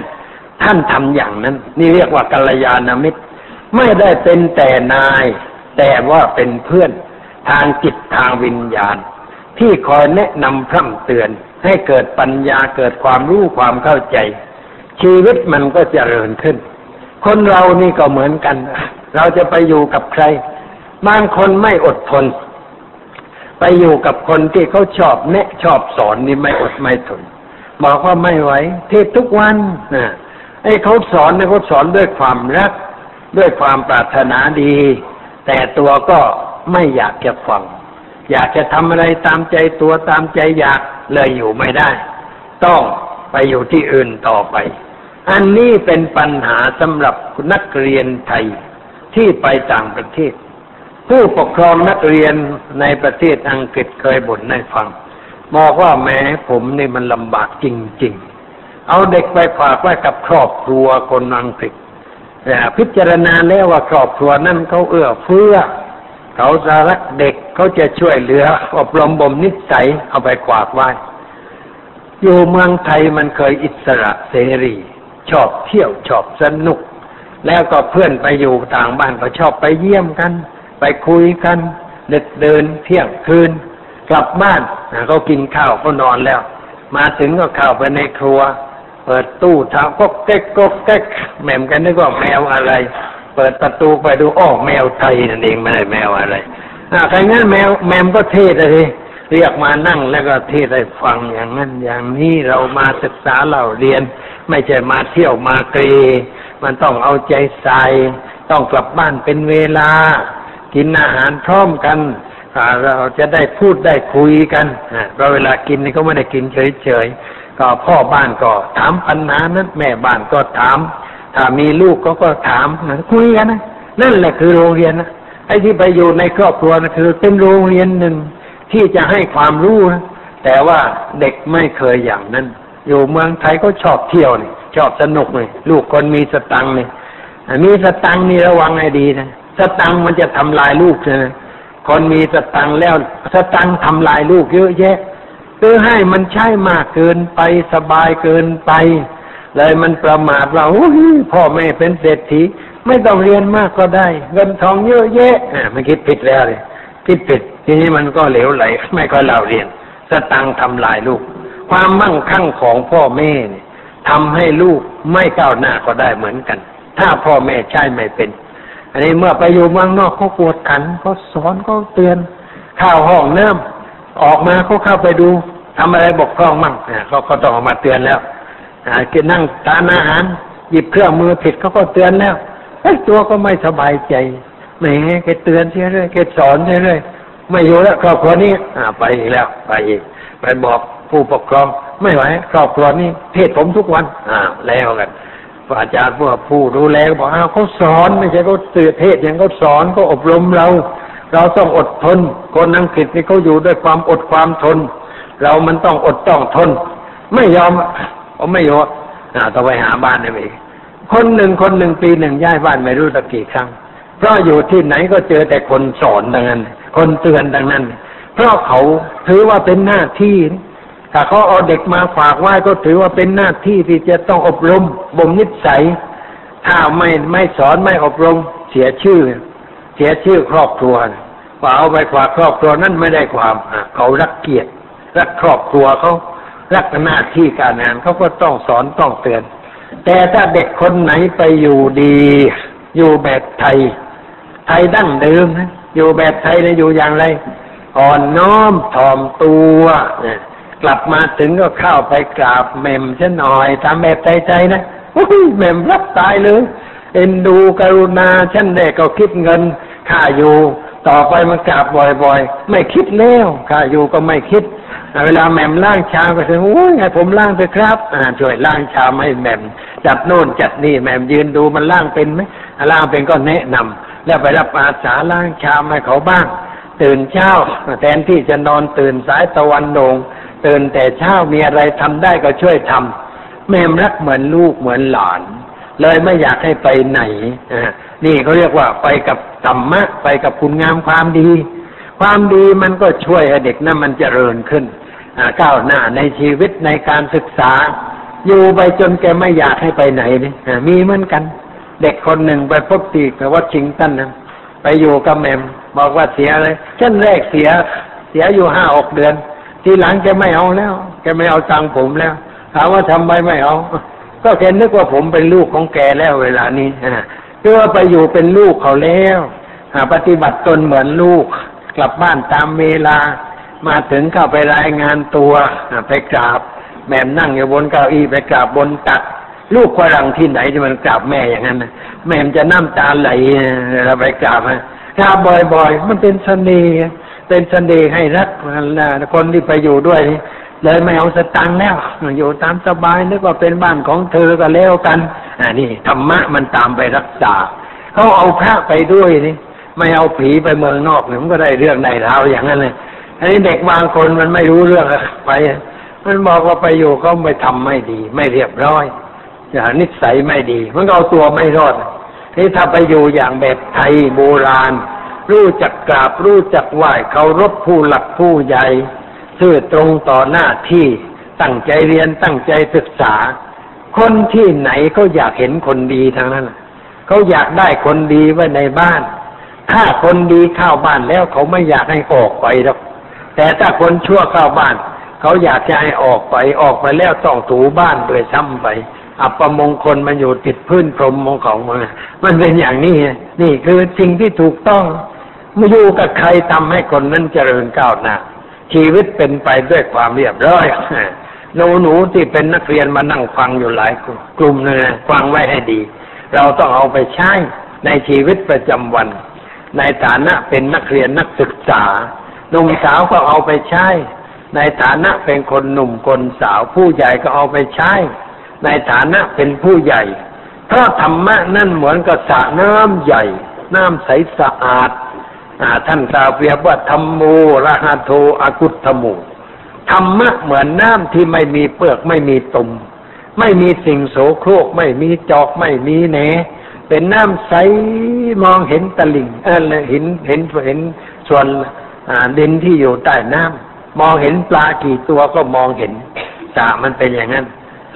ท่านทำอย่างนั้น นี่เรียกว่ากัลยาณมิตร ไม่ได้เป็นแต่นาย แต่ว่าเป็นเพื่อนทางจิตทางวิญญาณ ที่คอยแนะนำพร่ำเตือน ให้เกิดปัญญาเกิดความรู้ความเข้าใจ ชีวิตมันก็จเจริญขึ้น คนเรานี่ก็เหมือนกัน เราจะไปอยู่กับใคร บางคนไม่อดทน ไปอยู่กับคนที่เขาชอบแนะชอบสอนนี่ไม่อดไม่ทนบอกว่าไม่ไหวเทศทุกวันนะไอ้เขาสอนเนี่ยเขาสอนด้วยความรัก ด้วยความปรารถนาดี แต่ตัวก็ไม่อยากจะฟัง อยากจะทำอะไรตามใจตัวตามใจอยากเลยอยู่ไม่ได้ ต้องไปอยู่ที่อื่นต่อไป อันนี้เป็นปัญหาสำหรับนักเรียนไทยที่ไปต่างประเทศ ผู้ปกครองนักเรียนในประเทศอังกฤษเคยบ่นให้ฟังบอกว่าแม้ผมนี่มันลำบากจริง ๆ เอาเด็กไปฝากไว้กับครอบครัวคนอังกฤษแต่พิจารณาแล้วว่าครอบครัวนั้นเขาเอื้อเฟื้อ เขาจะรักเด็กเขาจะช่วยเหลืออบรมบ่มนิสัยเอาไปกวาดไว้ อยู่เมืองไทยมันเคยอิสระเสรี ชอบเที่ยวชอบสนุก แล้วก็เพื่อนไปอยู่ต่างบ้านก็ชอบไปเยี่ยมกัน ไปคุยกันเด็ดเดินเที่ยงคืน กลับบ้านเขากินข้าวก็นอนแล้ว มาถึงก็เข้าไปในครัว เปิดตู้ทำก็เก๊กก็เก๊กแหม่มกันนึกว่าแมวอะไร เปิดประตูไปดูอ้อแมวไทยนั่นเองไม่ได้แมวอะไรอ่าใครงั้นแมวแมวก็เทศเลยเรียกมานั่งแล้วก็เทศให้ฟังอย่างนั้นอย่างนี้เรามาศึกษาเราเรียน ไม่ใช่มาเที่ยวมาเกรมันต้องเอาใจใส่ต้องกลับบ้านเป็นเวลา กินอาหารพร้อมกันเราจะได้พูดได้คุยกันเราเวลากินนี่ก็ไม่ได้กินเฉยๆก็พ่อบ้านก็ถามปัญหานั้นแม่บ้านก็ถาม ถ้ามีลูกก็ก็ถามคุยกันนะนั่นแหละคือโรงเรียนนะไอ้ที่ไปอยู่ในครอบครัวนะคือเป็นโรงเรียนหนึ่งที่จะให้ความรู้นะแต่ว่าเด็กไม่เคยอย่างนั้น อยู่เมืองไทยก็ชอบเที่ยวนี่ชอบสนุกเลยลูกคนมีสตังค์นี่มีสตังค์นี่ระวังให้ดีนะ สตังมันจะทำลายลูกนะคนมีสตังแล้วสตังค์ทำลายลูกเยอะแยะคือให้มันใช้มากเกินไปสบายเกินไป เลยมันประมาทว่าพ่อแม่เป็นเศรษฐีไม่ต้องเรียนมากก็ได้ เงินทองเยอะแยะมันคิดผิดแล้วเลยคิดผิดทีนี้มันก็เหลวไหล ไม่ค่อยเล่าเรียน สตังทำลายลูก ความมั่งคั่งของพ่อแม่เนี่ยทำให้ลูกไม่ก้าวหน้าก็ได้เหมือนกัน ถ้าพ่อแม่ใช่ไม่เป็น อันนี้เมื่อไปอยู่เมืองนอกเขาปวดขันเขาสอนเขาเตือนข้าวห้องน้ำออกมาเขาเข้าไปดูทำอะไรบกพร่องมั่งเนี่ยเขาก็ต้องออกมาเตือนแล้วกินนั่งทานอาหาร หยิบเครื่องมือผิดเขาก็เตือนแล้วไอ้ตัวก็ไม่สบายใจแหมแกเตือนเรื่อยแกสอนเรื่อยไม่อยู่แล้วครอบครัวนี้อ่าไปอีกแล้วไปอีก ไปบอกผู้ปกครอง ไม่ไหวครอบครัวนี้เทศผมทุกวันอ่าแล้วกัน อาจารย์พวกผู้ดูแลบอกอ้าวเขาสอนไม่ใช่เขาสื่อเทศอย่างเขาสอนเขาอบรมเรา เราต้องอดทน คนอังกฤษนี่เขาอยู่ด้วยความอดความทน เรามันต้องอดต้องทน ไม่ยอมผมไม่ยอมอ่าต้องไปหาบ้านได้ไหคนหนึ่งคนหนึ่งปีหนึ่งย้ายบ้านไม่รู้ตะกี่ครั้ง เพราะอยู่ที่ไหนก็เจอแต่คนสอนดังนั้น คนเตือนดังนั้น เพราะเขาถือว่าเป็นหน้าที่ ถ้าเขาเอาเด็กมาฝากไว้ก็ถือว่าเป็นหน้าที่ที่จะต้องอบรมบ่มนิสัย ถ้าไม่ไม่สอนไม่อบรม เสียชื่อ เสียชื่อครอบครัวว่าเอาไปฝากครอบครัวนั้นไม่ได้ความเขารักเกียรติรักครอบครัวเขารักหน้าที่การงานเขาก็ต้องสอนต้องเตือน แต่ถ้าเด็กคนไหนไปอยู่ดี อยู่แบบไทย ไทยดั้งเดิมนะอยู่แบบไทยนะอยู่อย่างไรอ่อนน้อมถ่อมตัว กลับมาถึงก็เข้าไปกราบเมมเช่นหน่อยตามแบบใจใจนะเมมรับตายเลย เอ็นดูกรุณาฉันเด็กก็คิดเงินค่าอยู่ ต่อไปมันกราบบ่อยๆ ไม่คิดแล้วค่าอยู่ก็ไม่คิด เวลาแหม่มล้างชามก็ถึงโอ้ยให้ผมล้างไปครับอ่าช่วยล้างชามให้แหม่มจัดโน่นจัดนี่แหม่มยืนดูมันล้างเป็นไหมล้างเป็นก็แนะนำแล้วไปรับอาสาล้างชามให้เขาบ้าง ตื่นเช้าแทนที่จะนอนตื่นสายตะวันโดง ตื่นแต่เช้ามีอะไรทำได้ก็ช่วยทำแม่รักเหมือนลูกเหมือนหลาน เลยไม่อยากให้ไปไหนนี่เขาเรียกว่าไปกับธรรมะไปกับคุณงามความดี ความดีมันก็ช่วยให้เด็กนั้นมันเจริญขึ้นก้าวหน้าในชีวิตในการศึกษา อยู่ไปจนแกไม่อยากให้ไปไหนนี่มีเหมือนกัน เด็กคนหนึ่งไปพบตีกับวัดชิงตันนะไปอยู่กับแมมบอกว่าเสียเลยชั้นแรกเสียเสียอยู่ห้าอกเดือน ทีหลังแกไม่เอาแล้ว แกไม่เอาตังผมแล้ว ถามว่าทำไมไม่เอา ก็แกนึกว่าผมเป็นลูกของแกแล้วเวลานี้เพื่อไปอยู่เป็นลูกเขาแล้วปฏิบัติตนเหมือนลูก กลับบ้านตามเวลา มาถึงเข้าไปรายงานตัวไปกราบแม่นั่งอยู่บนเก้าอี้ไปกราบบนตัก ลูกฝรั่งที่ไหนที่มันกราบแม่อย่างนั้นแม่จะน้ำตาไหลเราไปกราบฮะกราบบ่อยๆ มันเป็นเสน่ห์ เป็นเสน่ห์ให้รักคนที่ไปอยู่ด้วยนี่เลยไม่เอาสตังค์แล้วอยู่ตามสบายนึกว่าเป็นบ้านของเธอก็แล้วกันอ่านี่ธรรมะมันตามไปรักษาเขาเอาพระไปด้วยนี่ไม่เอาผีไปเมืองนอกมันก็ได้เรื่องในเท้าอย่างนั้นเลยอันนี้เด็กบางคนมันไม่รู้เรื่องไปมันบอกว่าไปอยู่เขาไม่ทำไม่ดี ไม่เรียบร้อยอย่างนิสัยไม่ดี มันก็เอาตัวไม่รอดนี่ถ้าไปอยู่อย่างแบบไทยโบราณ รู้จักกราบรู้จักไหว้เคารพผู้หลักผู้ใหญ่ซื่อตรงต่อหน้าที่ตั้งใจเรียนตั้งใจศึกษา คนที่ไหนเขาอยากเห็นคนดีทางนั้นเขาอยากได้คนดีไว้ในบ้าน ถ้าคนดีเข้าบ้านแล้วเขาไม่อยากให้ออกไปหรอกแต่ถ้าคนชั่วเข้าบ้าน เขาอยากจะให้ออกไปออกไปแล้วต้องถูบ้านโดยซ้ำไป อัปมงคลมันอยู่ติดพื้นพรมมของมันมันเป็นอย่างนี้นี่คือสิ่งที่ถูกต้อง มาอยู่กับใครทำให้คนนั้นเจริญก้าวหน้าชีวิตเป็นไปด้วยความเรียบร้อยหนูหนูที่เป็นนักเรียนมานั่งฟังอยู่หลายกลุ่มเลยฟังไว้ให้ดี เราต้องเอาไปใช้ในชีวิตประจำวัน ในฐานะเป็นนักเรียนนักศึกษาหนุ่มสาวก็เอาไปใช้ ในฐานะเป็นคนหนุ่มคนสาว ผู้ใหญ่ก็เอาไปใช้ ในฐานะเป็นผู้ใหญ่เพราะธรรมะนั่นเหมือนกับสระน้ำใหญ่ น้ำใสสะอาด ท่านกล่าวเปรียบว่าธรรมโมระหะโทอากุตธรมูธรรมะเหมือนน้ำที่ไม่มีเปลือกไม่มีตุ่มไม่มีสิ่งโสโครก ไม่มีจอกไม่มีแหนเป็นน้ำใสมองเห็นตะลิ่งเออเห็นเห็นเห็นส่วนดินที่อยู่ใต้น้ำมองเห็นปลากี่ตัวก็มองเห็นสระมันเป็นอย่างนั้น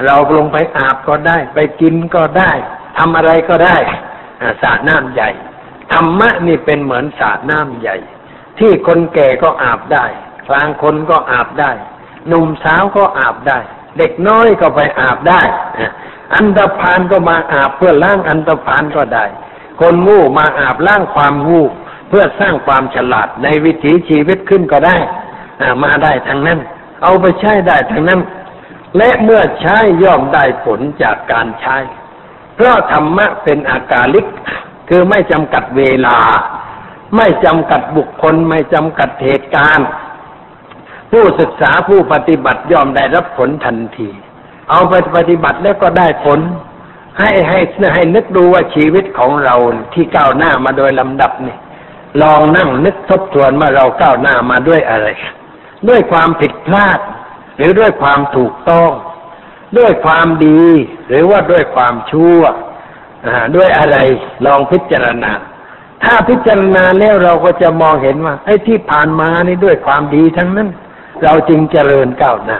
เราลงไปอาบก็ได้ ไปกินก็ได้ทำอะไรก็ได้สระน้ำใหญ่ ธรรมะนี่เป็นเหมือนสระน้ำใหญ่ ที่คนแก่ก็อาบได้กลางคนก็อาบได้หนุ่มสาวก็อาบได้ เด็กน้อยก็ไปอาบได้อันตรพานก็มาอาบเพื่อล้างอันตรพานก็ได้ คนงูมาอาบล้างความงูเพื่อสร้างความฉลาดในวิถีชีวิตขึ้นก็ได้มาได้ทั้งนั้น เอาไปใช้ได้ทั้งนั้น และเมื่อใช้ย่อมได้ผลจากการใช้ เพราะธรรมะเป็นอากาลิก คือไม่จำกัดเวลา ไม่จำกัดบุคคล ไม่จำกัดเหตุการณ์ ผู้ศึกษาผู้ปฏิบัติย่อมได้รับผลทันที เอาไปปฏิบัติแล้วก็ได้ผล ให้ให้ให้นึกดูว่าชีวิตของเราที่ก้าวหน้ามาโดยลำดับนี่ลองนั่งนึกทบทวนว่าเราก้าวหน้ามาด้วยอะไร ด้วยความผิดพลาด หรือด้วยความถูกต้อง ด้วยความดี หรือว่าด้วยความชั่ว ด้วยอะไรลองพิจารณา ถ้าพิจารณาแล้วเราก็จะมองเห็นว่าไอ้ที่ผ่านมานี่ด้วยความดีทั้งนั้น เราจึงเจริญก้าวหน้า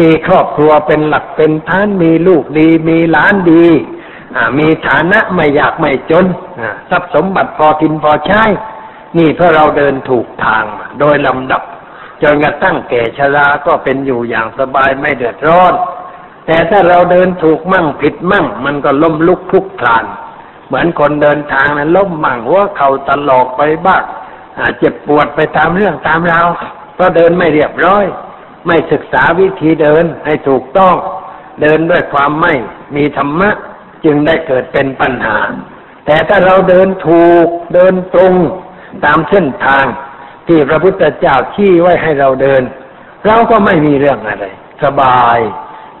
มีครอบครัวเป็นหลักเป็นฐานมีลูกดี มีหลานดีมีฐานะไม่อยากไม่จนทรัพย์สมบัติพอกินพอใช้ นี่เพราะเราเดินถูกทางโดยลำดับจนกระทั่งแก่ชราก็เป็นอยู่อย่างสบายไม่เดือดร้อน แต่ถ้าเราเดินถูกมั่งผิดมั่ง มันก็ล้มลุกคลุกคลาน เหมือนคนเดินทางนั้นล้มมั่งหัวเข่าตลอกไปบ้างเจ็บปวดไปตามเรื่องตามราวเพราะเดินไม่เรียบร้อย ไม่ศึกษาวิธีเดินให้ถูกต้อง เดินด้วยความไม่มีธรรมะจึงได้เกิดเป็นปัญหา แต่ถ้าเราเดินถูกเดินตรงตามเส้นทาง ที่พระพุทธเจ้าชี้ไว้ให้เราเดิน เราก็ไม่มีเรื่องอะไร สบาย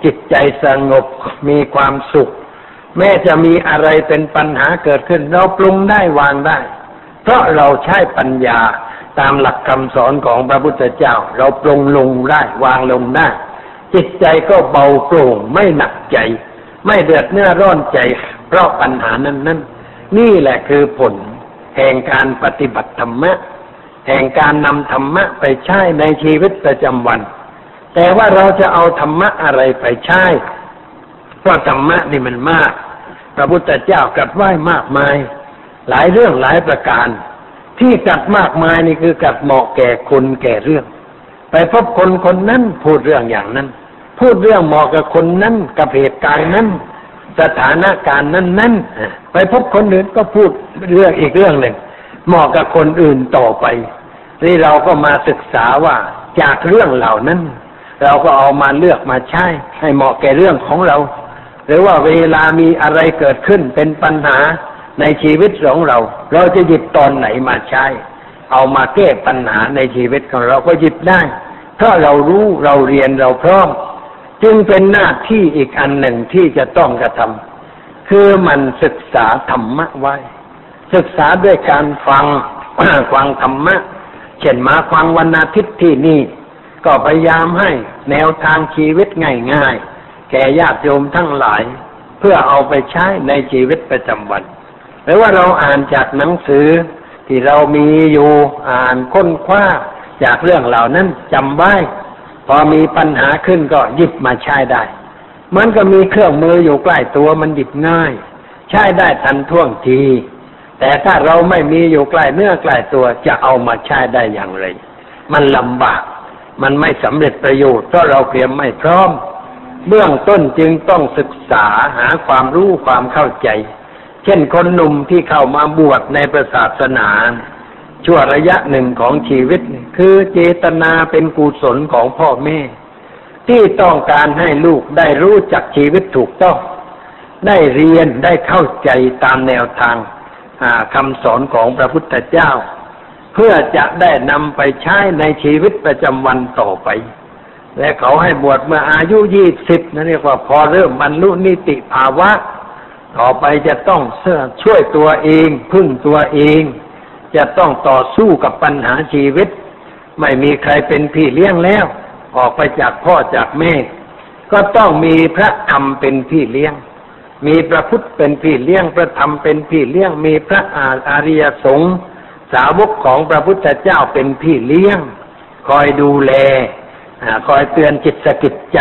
จิตใจสงบมีความสุข แม้จะมีอะไรเป็นปัญหาเกิดขึ้น เราปรุงได้วางได้ เพราะเราใช้ปัญญาตามหลักคำสอนของพระพุทธเจ้า เราปรุงลงได้วางลงได้ จิตใจก็เบาโปร่งไม่หนักใจ ไม่เดือดเนื้อร้อนใจ เพราะปัญหานั้นนั้นนี่แหละคือผล แห่งการปฏิบัติธรรมะ แห่งการนำธรรมะไปใช้ในชีวิตประจำวัน แต่ว่าเราจะเอาธรรมะอะไรไปใช้เพราะธรรมะนี่มันมาก พระพุทธเจ้ากัดไว้มากมาย หลายเรื่องหลายประการ ที่กัดมากมายนี่คือกัดเหมาะแก่คนแก่เรื่อง ไปพบคนคนนั้นพูดเรื่องอย่างนั้น พูดเรื่องเหมาะกับคนนั้นกับเหตุการณ์นั้นสถานการณ์นั้นๆไปพบคนอื่นก็พูดเรื่องอีกเรื่องหนึ่งเหมาะกับคนอื่นต่อไปนี่เราก็มาศึกษาว่าจากเรื่องเหล่านั้น เราก็เอามาเลือกมาใช้ ให้เหมาะแก่เรื่องของเรา หรือว่าเวลามีอะไรเกิดขึ้นเป็นปัญหาในชีวิตของเรา เราจะหยิบตอนไหนมาใช้ เอามาแก้ปัญหาในชีวิตของเราก็หยิบได้เพราเรารู้เราเรียนเราพร้อม จึงเป็นหน้าที่อีกอันหนึ่งที่จะต้องกระทำคือมันศึกษาธรรมะไว้ ศึกษาด้วยการฟังฟังธรรมะเช่นมาฟังวันอาทิตย์ที่นี่ ก็พยายามให้แนวทางชีวิตง่ายๆ แก่ญาติโยมทั้งหลาย เพื่อเอาไปใช้ในชีวิตประจำวัน หรือว่าเราอ่านจากหนังสือที่เรามีอยู่อ่านค้นคว้าจากเรื่องเหล่านั้นจำไว้ พอมีปัญหาขึ้นก็หยิบมาใช้ได้ มันก็มีเครื่องมืออยู่ใกล้ตัวมันหยิบง่าย ใช้ได้ทันท่วงที แต่ถ้าเราไม่มีอยู่ใกล้เนื้อใกล้ตัวจะเอามาใช้ได้อย่างไร มันลำบาก มันไม่สำเร็จประโยชน์เพราะเราเตรียมไม่พร้อม เบื้องต้นจึงต้องศึกษาหาความรู้ความเข้าใจ เช่นคนหนุ่มที่เข้ามาบวชในประศาสนา ชั่วระยะหนึ่งของชีวิต คือเจตนาเป็นกุศลของพ่อแม่ ที่ต้องการให้ลูกได้รู้จักชีวิตถูกต้อง ได้เรียนได้เข้าใจตามแนวทางคำสอนของพระพุทธเจ้า เพื่อจะได้นำไปใช้ในชีวิตประจำวันต่อไป และเขาให้บวชเมื่ออายุยี่สิบนั่นเรียกว่าพอเริ่มบรรลุนิติภาวะ ต่อไปจะต้องเสช่วยตัวเองพึ่งตัวเอง จะต้องต่อสู้กับปัญหาชีวิต ไม่มีใครเป็นพี่เลี้ยงแล้ว ออกไปจากพ่อจากแม่ ก็ต้องมีพระธรรมเป็นพี่เลี้ยง มีพระพุทธเป็นพี่เลี้ยงพระธรรมเป็นพี่เลี้ยงมีพระอาอาริยสงฆ์ สาวกของพระพุทธเจ้าเป็นพี่เลี้ยง คอยดูแลคอยเตือนจิตสกิดใจ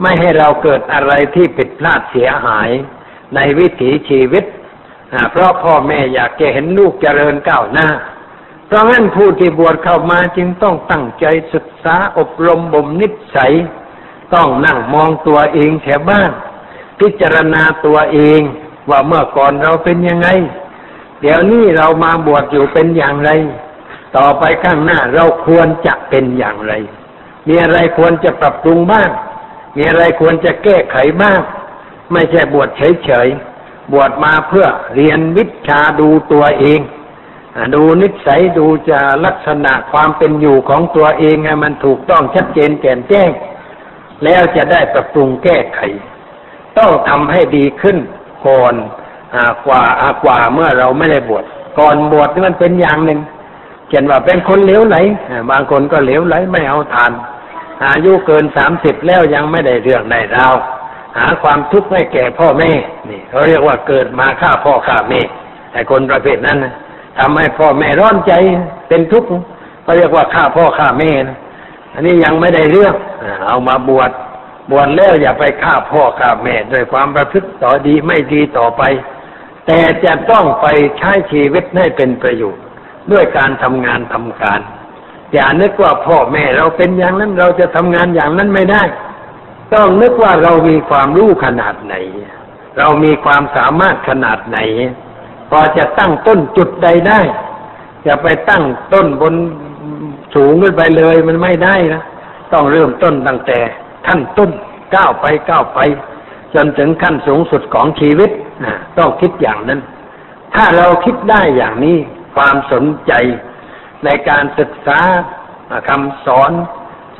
ไม่ให้เราเกิดอะไรที่ผิดพลาดเสียหาย ในวิถีชีวิตเพราะพ่อแม่อยากจะเห็นลูกเจริญก้าวหน้า เพราะงั้นผู้ที่บวชเข้ามาจึงต้องตั้งใจศึกษาอบรมบ่มนิสัย ต้องนั่งมองตัวเองแถวบ้าน พิจารณาตัวเองว่าเมื่อก่อนเราเป็นยังไง เดี๋ยวนี้เรามาบวชอยู่เป็นอย่างไร ต่อไปข้างหน้าเราควรจะเป็นอย่างไร มีอะไรควรจะปรับปรุงบ้าง มีอะไรควรจะแก้ไขบ้าง ไม่ใช่บวชเฉยๆ บวชมาเพื่อเรียนวิชาดูตัวเอง ดูนิสัยดูจะลักษณะความเป็นอยู่ของตัวเองให้มันถูกต้องชัดเจนแจ่มแจ้ง แล้วจะได้ปรับปรุงแก้ไข ต้องทำให้ดีขึ้นก่อน กว่าอากว่าเมื่อเราไม่ได้บวชก่อนบวชนี่มันเป็นอย่างหนึ่งเช่นว่าเป็นคนเหลวไหลบางคนก็เหลวไหลไม่เอาทาน อายุเกินสามสิบแล้วยังไม่ได้เรื่องได้ราวหาความทุกข์ให้แก่พ่อแม่นี่เขาเรียกว่าเกิดมาฆ่าพ่อฆ่าแม่แต่คนประเภทนั้นนะทำให้พ่อแม่ร้อนใจเป็นทุกข์เขาเรียกว่าฆ่าพ่อฆ่าแม่นะอันนี้ยังไม่ได้เรื่องเอามาบวชบวชแล้วอย่าไปฆ่าพ่อฆ่าแม่ด้วยความประพฤติต่อดีไม่ดีต่อไป แต่จะต้องไปใช้ชีวิตให้เป็นประโยชน์ ด้วยการทำงานทำการ อย่านึกว่าพ่อแม่เราเป็นอย่างนั้นเราจะทำงานอย่างนั้นไม่ได้ ต้องนึกว่าเรามีความรู้ขนาดไหน เรามีความสามารถขนาดไหน พอจะตั้งต้นจุดใดได้จะไปตั้งต้นบนสูงขึ้นไปเลยมันไม่ได้นะต้องเริ่มต้นตั้งแต่ขั้นต้นก้าวไปก้าวไป จนถึงขั้นสูงสุดของชีวิตนะต้องคิดอย่างนั้น ถ้าเราคิดได้อย่างนี้ความสนใจในการศึกษาคำสอน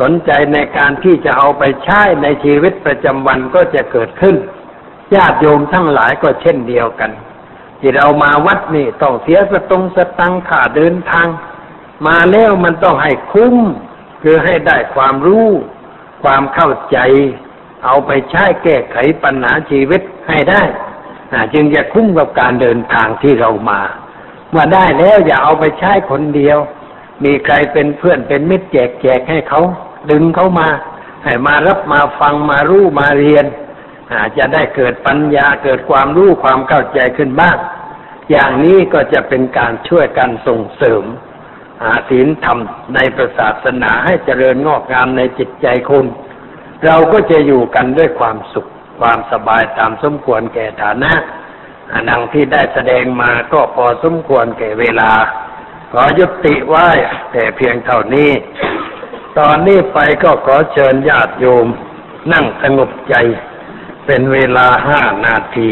สนใจในการที่จะเอาไปใช้ในชีวิตประจำวันก็จะเกิดขึ้นญาติโยมทั้งหลายก็เช่นเดียวกัน ที่เรามาวัดนี่ต้องเสียสตงสตังค่าเดินทาง มาแล้วมันต้องให้คุ้ม คือให้ได้ความรู้ ความเข้าใจ เอาไปใช้แก้ไขปัญหาชีวิตให้ได้จึงจะคุ้มกับการเดินทางที่เรามา เมื่อได้แล้วอย่าเอาไปใช้คนเดียว มีใครเป็นเพื่อนเป็นมิตรแจกแจกให้เขาดึงเขามา ให้มารับมาฟังมารู้มาเรียนอาจจะได้เกิดปัญญาเกิดความรู้ความเข้าใจขึ้นบ้าง อย่างนี้ก็จะเป็นการช่วยกันส่งเสริมอาศีลธรรมในประศาสนาให้เจริญงอกงามในจิตใจคน เราก็จะอยู่กันด้วยความสุขความสบายตามสมควรแก่ฐานะอนังที่ได้แสดงมาก็พอสมควรแก่เวลา ขอยุติไว้แต่เพียงเท่านี้ ตอนนี้ไปก็ขอเชิญญาติโยม นั่งสงบใจ เป็นเวลาห้านาที